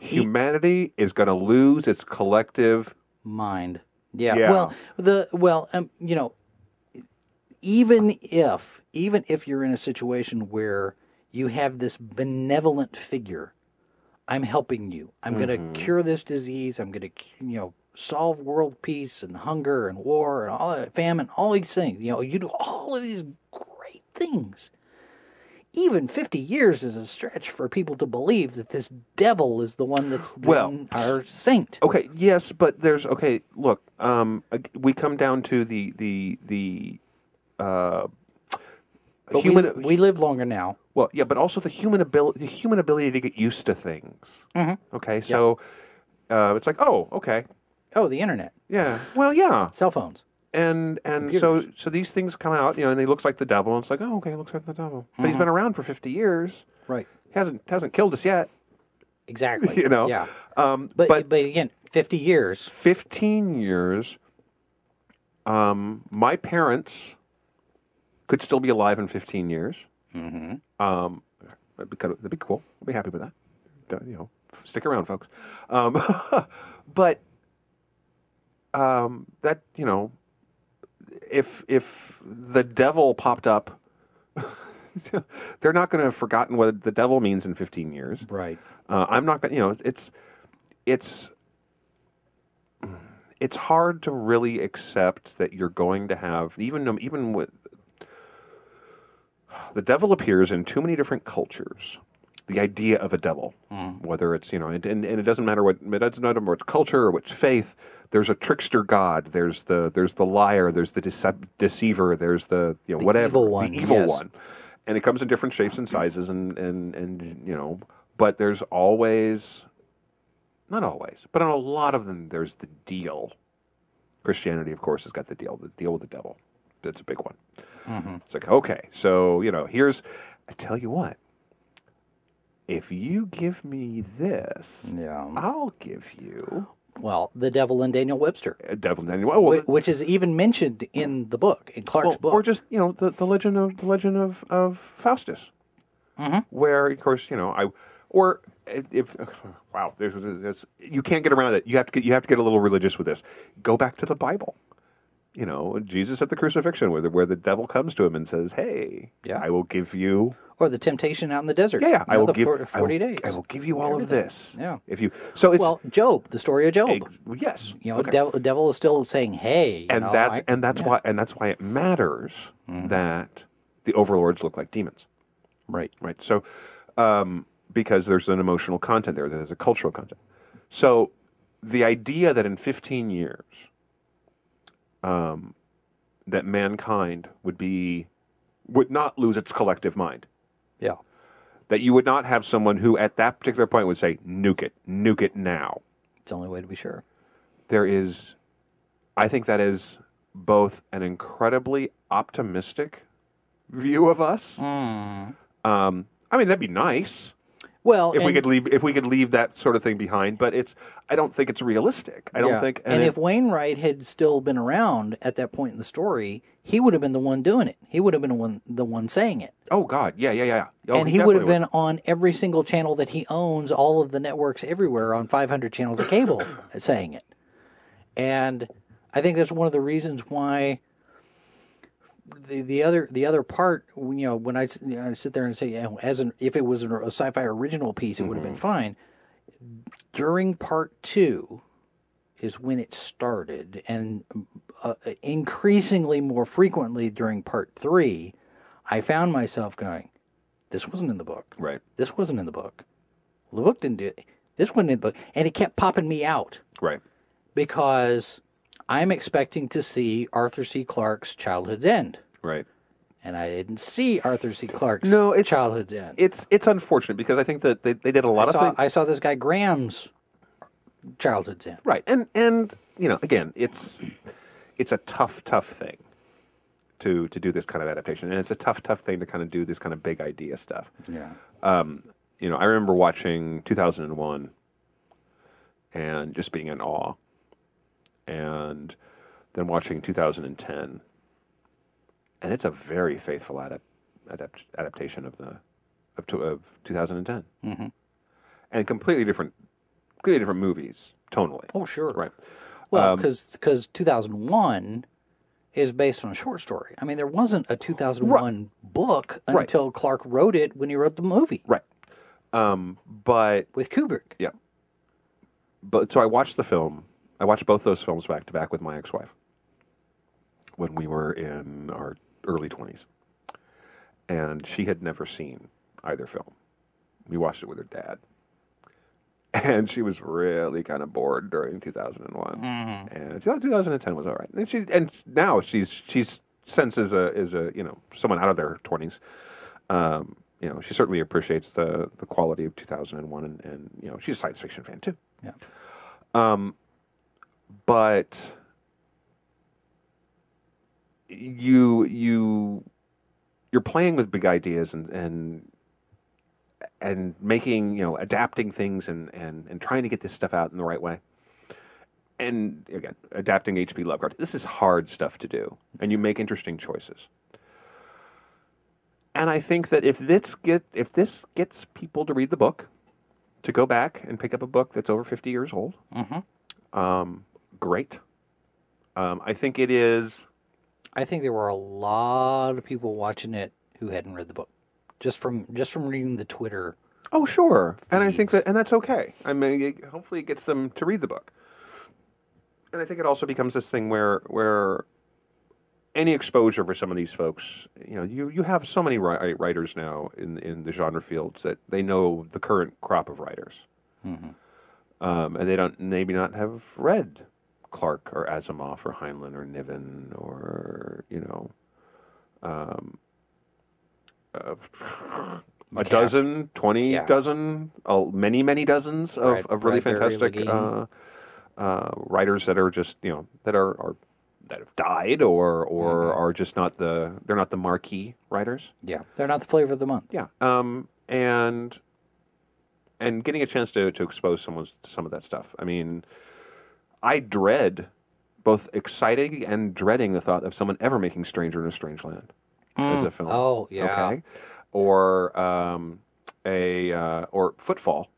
Humanity is going to lose its collective. Mind. Yeah. Yeah. Well, the well, um, you know, even if even if you're in a situation where you have this benevolent figure, I'm helping you. I'm going to cure this disease. I'm going to you know solve world peace and hunger and war and all that famine, all these things. You know, you do all of these things. Even 50 years is a stretch for people to believe that this devil is the one that's been Well, our saint. Okay, yes, but there's okay. Look, um, we come down to the the the uh, But human. we, we live longer now. Well, yeah, but also the human ability, the human ability to get used to things. Mm-hmm. Okay, so uh, it's like, oh, okay, Oh, the internet, yeah, well, yeah, cell phones. And and so Computers. so these things come out, you know, and he looks like the devil, and it's like, oh, okay, he looks like the devil, but Mm-hmm. he's been around for fifty years, Right. He hasn't hasn't killed us yet, Exactly. [LAUGHS] you know. Yeah. um, But, but but again, 50 years. fifteen years, um, my parents could still be alive in fifteen years. Mm-hmm. Um, that'd be kind of, that'd be cool. I'd be happy with that. Don't- You know, stick around, folks. Um, [LAUGHS] but um, that you know, if if the devil popped up, [LAUGHS] they're not going to have forgotten what the devil means in fifteen years. Right. Uh, I'm not going. to You know, it's it's it's hard to really accept that you're going to have even even with the devil appears in too many different cultures. The idea of a devil, hmm. whether it's you know, and, and, and it doesn't matter what it doesn't matter what culture or which faith. There's a trickster god. There's the there's the liar. There's the decep- deceiver. There's the you know The whatever evil one, the evil yes. one, and it comes in different shapes and sizes, and and and you know, but there's always, not always, but on a lot of them, there's the deal. Christianity, of course, has got the deal, the deal with the devil. That's a big one. Mm-hmm. It's like, okay, so you know, here's, I tell you what, if you give me this, Yeah. I'll give you Well, the devil and Daniel Webster, a devil and well, well, which is even mentioned in the book, in Clarke's well, book. or just you know the, the legend of the legend of of Faustus, mm-hmm. where of course you know I or if [SIGHS] wow there's, there's you can't get around it. You have to get you have to get a little religious with this. Go back to the Bible. You know Jesus at the crucifixion, where the, where the devil comes to him and says, "Hey, Yeah. I will give you." Or the temptation out in the desert. Yeah, yeah. I will give four- I will- 40 days. I will give you all of this. Yeah. If you so it's well, Job, the story of Job. yes. You know, okay. devil, the devil is still saying, "Hey," you and know, that's I- and that's yeah. Mm-hmm. why and that's why it matters that the overlords look like demons. right. right? So, um, because there's an emotional content there, there's a cultural content. So, the idea that in 15 years, um, that mankind would be would not lose its collective mind, Yeah, that you would not have someone who at that particular point would say, "Nuke it, nuke it now." it's the only way to be sure. There is, I think that is both an incredibly optimistic view of us. Um, I mean, that'd be nice. Well, if we could leave if we could leave that sort of thing behind but it's i don't think it's realistic i don't Yeah. think And, it- if Wainwright had still been around at that point in the story, he would have been the one doing it. He would have been the one, the one saying it. oh god yeah yeah yeah oh, and he would have been on every single channel that he owns, all of the networks everywhere on 500 channels of cable [COUGHS] saying it. And I think that's one of the reasons why the the other the other part, you know, when I, you know, I sit there and say, you know, as an if it was a Syfy original piece, it would have been mm-hmm. fine. During part two, is when it started, and uh, increasingly more frequently during part three, I found myself going, "This wasn't in the book. right This wasn't in the book. The book didn't do it. This wasn't in the book." And it kept popping me out right because I'm expecting to see Arthur C. Clarke's Childhood's End, right and I didn't see Arthur C. Clarke's No, it's- Childhood's End. it's it's unfortunate because i think that they, they did a lot I of saw, things I saw this guy Graham's Childhood's End. right and and you know again it's it's a tough tough thing to to do this kind of adaptation and it's a tough tough thing to kind of do this kind of big idea stuff Yeah. Um, you know, I remember watching 2001 and just being in awe, and then watching 2010, and it's a very faithful adap- adapt- adaptation of the of, to, of 2010, mm-hmm. and completely different, completely different movies tonally. Oh, sure. Right. Well, Um, because 2001 is based on a short story. I mean, there wasn't a 2001 book Right. until Clarke wrote it when he wrote the movie Right. Um, but with Kubrick. Yeah. But so I watched the film. I watched both those films back to back with my ex-wife when we were in our early 20s. And she had never seen either film. We watched it with her dad. And she was really kind of bored during 2001. And 2010 was all right. And she and now she's she's since is a is a, you know, someone out of their 20s um, you know, she certainly appreciates the the quality of 2001, and, and you know, she's a science fiction fan too. Yeah. um But you you you're playing with big ideas and and and making you know adapting things and and and trying to get this stuff out in the right way. And again, adapting H.P. Lovecraft. This is hard stuff to do, and you make interesting choices. And I think that if this get if this gets people to read the book, to go back and pick up a book that's over fifty years old, um, great. Um, I think it is. I think there were a lot of people watching it who hadn't read the book, just from just from reading the Twitter. Oh, sure, and I think that, and that's okay. I mean, it, hopefully, it gets them to read the book. And I think it also becomes this thing where where any exposure for some of these folks, you know, you, you have so many ri- writers now in in the genre fields that they know the current crop of writers, um, and they don't maybe not have read Clarke or Asimov or Heinlein or Niven or you know, um, a McCaff- dozen, twenty Yeah. dozen, uh, many many dozens of, Brad- of really Bradbury, fantastic Levine. uh, uh, writers that are just you know that are, are that have died or or Mm-hmm. are just not the they're not the marquee writers. Yeah, they're not the flavor of the month. Yeah. Um, and and getting a chance to, to expose someone to some of that stuff. I mean, I dread both exciting and dreading the thought of someone ever making Stranger in a Strange Land as a film. Oh, yeah. Okay. Or um, a uh, or Footfall.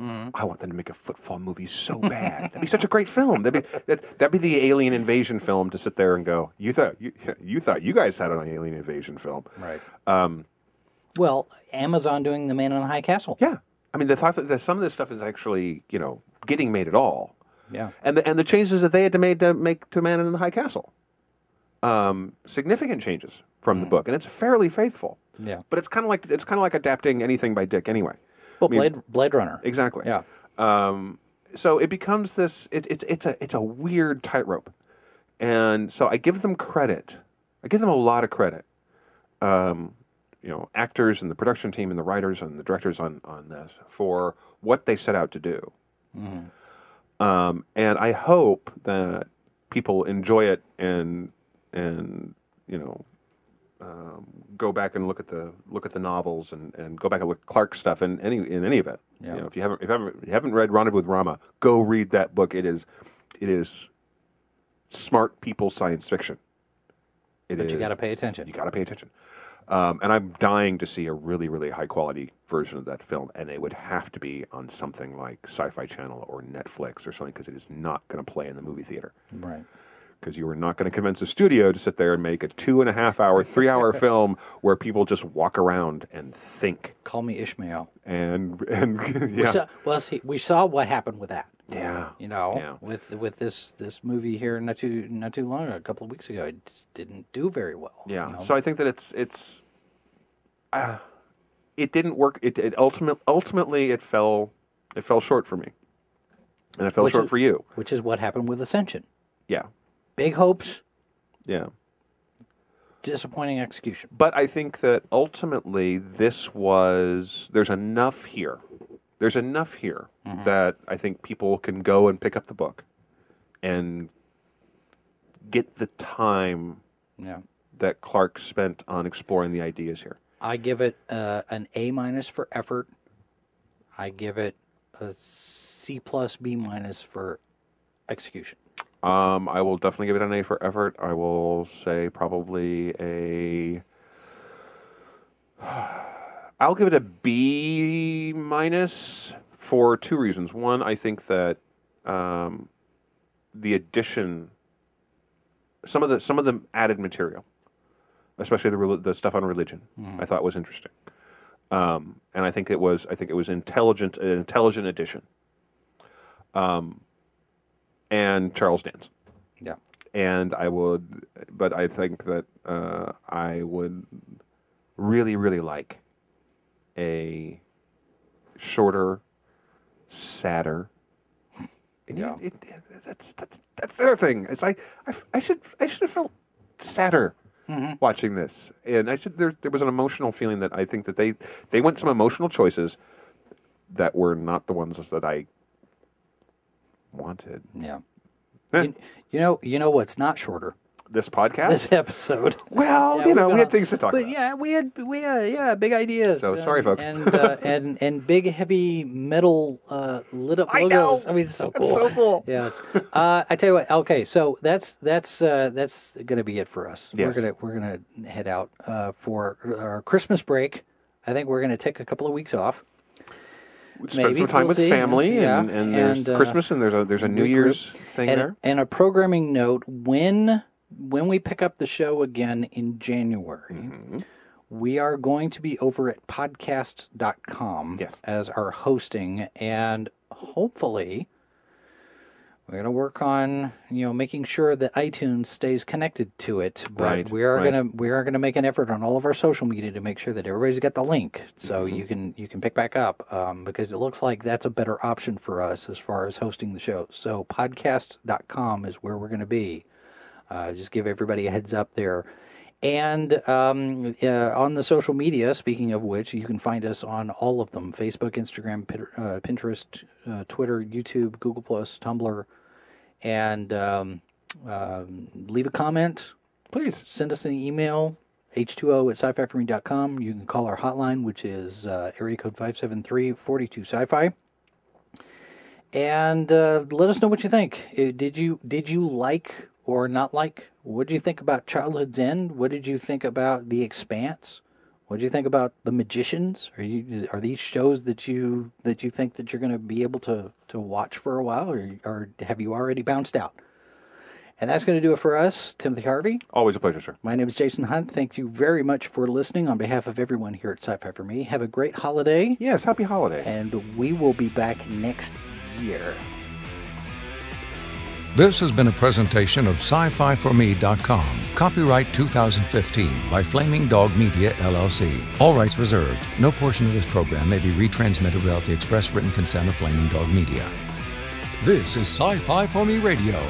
Mm-hmm. I want them to make a footfall movie so bad. That'd be such a great film. That'd be that, that'd be the alien invasion film to sit there and go. You thought you, [LAUGHS] you thought you guys had an alien invasion film, Right. Um, Well, Amazon doing The Man in the High Castle. yeah, I mean the thought that, that some of this stuff is actually you know getting made at all, Yeah. and the and the changes that they had to make to make to Man in the High Castle, um, significant changes from the book, and it's fairly faithful. Yeah. But it's kind of like it's kind of like adapting anything by Dick anyway. Well, I mean- Blade Blade Runner. Exactly. Yeah. Um, so it becomes this. It, it's it's a it's a weird tightrope, and so I give them credit. I give them a lot of credit. Um, you know, actors and the production team and the writers and the directors on on this for what they set out to do. Um, and I hope that people enjoy it and and you know um, go back and look at the look at the novels and, and go back and look at Clarke stuff in any in any event. Yeah. You know, if you haven't if you haven't, if you haven't read Rendezvous with Rama, go read that book. It is it is smart people science fiction. It But you got to pay attention. You got to pay attention. Um, and I'm dying to see a really, really high quality version of that film, and it would have to be on something like Syfy Channel or Netflix or something, because it is not going to play in the movie theater Right. Because you are not going to convince a studio to sit there and make a two and a half hour, three hour [LAUGHS] film where people just walk around and think Call me Ishmael. and and [LAUGHS] We yeah saw, well, see, we saw what happened with that. yeah You know, Yeah. with with this this movie here not too not too long ago, a couple of weeks ago, it just didn't do very well. you yeah. know? So I think that it's it's uh, it didn't work. It, it ultimate ultimately it fell it fell short for me, and it fell Which short is- for you. which is what happened with Ascension. Yeah Big hopes, yeah. disappointing execution. But I think that ultimately this was there's enough here. There's enough here that I think people can go and pick up the book and get the time Yeah. that Clarke spent on exploring the ideas here. I give it uh, an A minus for effort. I give it a C plus B minus for execution. Um, I will definitely give it an A for effort. I will say probably a. [SIGHS] I'll give it a B minus for two reasons. One, I think that um, the addition, some of the some of the added material, especially the the stuff on religion, I thought was interesting, um, and I think it was I think it was intelligent an intelligent addition. Um, and Charles Dance Yeah. and I would, but I think that uh, I would really, really like a shorter, sadder. And Yeah. it, it, that's that's that's the other thing. It's like I, I should I should have felt sadder watching this, and I should there there was an emotional feeling that I think that they they went some emotional choices that were not the ones that I wanted. Yeah. Eh. You, you know, you know what's not shorter? This podcast. This episode. [LAUGHS] Well, Yeah, you know, we had things to talk but about. yeah, we had we had yeah big ideas. So, and- sorry, folks. and uh, [LAUGHS] and and big heavy metal uh, lit up I know. logos. I, mean, it's so That's cool. so cool. [LAUGHS] Yes. Uh, I tell you what. Okay, so that's that's uh, that's gonna be it for us. Yes. We're gonna we're gonna head out uh, for our Christmas break. I think we're gonna take a couple of weeks off. Spend some time We'll with see. family, We'll and, Yeah. and there's And, uh, Christmas, and there's a there's a New. Year's thing and, there. and a programming note when when we pick up the show again in January, Mm-hmm. we are going to be over at podcast.com Yes. as our hosting and hopefully we're going to work on you know making sure that iTunes stays connected to it but Right, we are right. going to we are going to make an effort on all of our social media to make sure that everybody's got the link so Mm-hmm. you can you can pick back up um, because it looks like that's a better option for us as far as hosting the show so podcast.com is where we're going to be uh, just give everybody a heads up there And um, uh, on the social media, speaking of which, you can find us on all of them Facebook, Instagram, uh, Pinterest, uh, Twitter, YouTube, Google, Plus, Tumblr. And um, um, leave a comment. Please. Send us an email, h2o at sci fi for me.com. You can call our hotline, which is uh, area code 573 42 sci fi. And uh, let us know what you think. Uh, Did you did you like or not like? What did you think about Childhood's End? What did you think about The Expanse? What do you think about The Magicians? Are you are these shows that you that you think that you're going to be able to to watch for a while, or or have you already bounced out? And that's going to do it for us, Timothy Harvey. Always a pleasure, sir. My name is Jason Hunt. Thank you very much for listening on behalf of everyone here at Sci-Fi for Me. Have a great holiday, Yes, happy holiday. and we will be back next year. This has been a presentation of sci-fi4me.com. Copyright 2015 by Flaming Dog Media LLC. All rights reserved. No portion of this program may be retransmitted without the express written consent of Flaming Dog Media. This is Sci-Fi for Me Radio.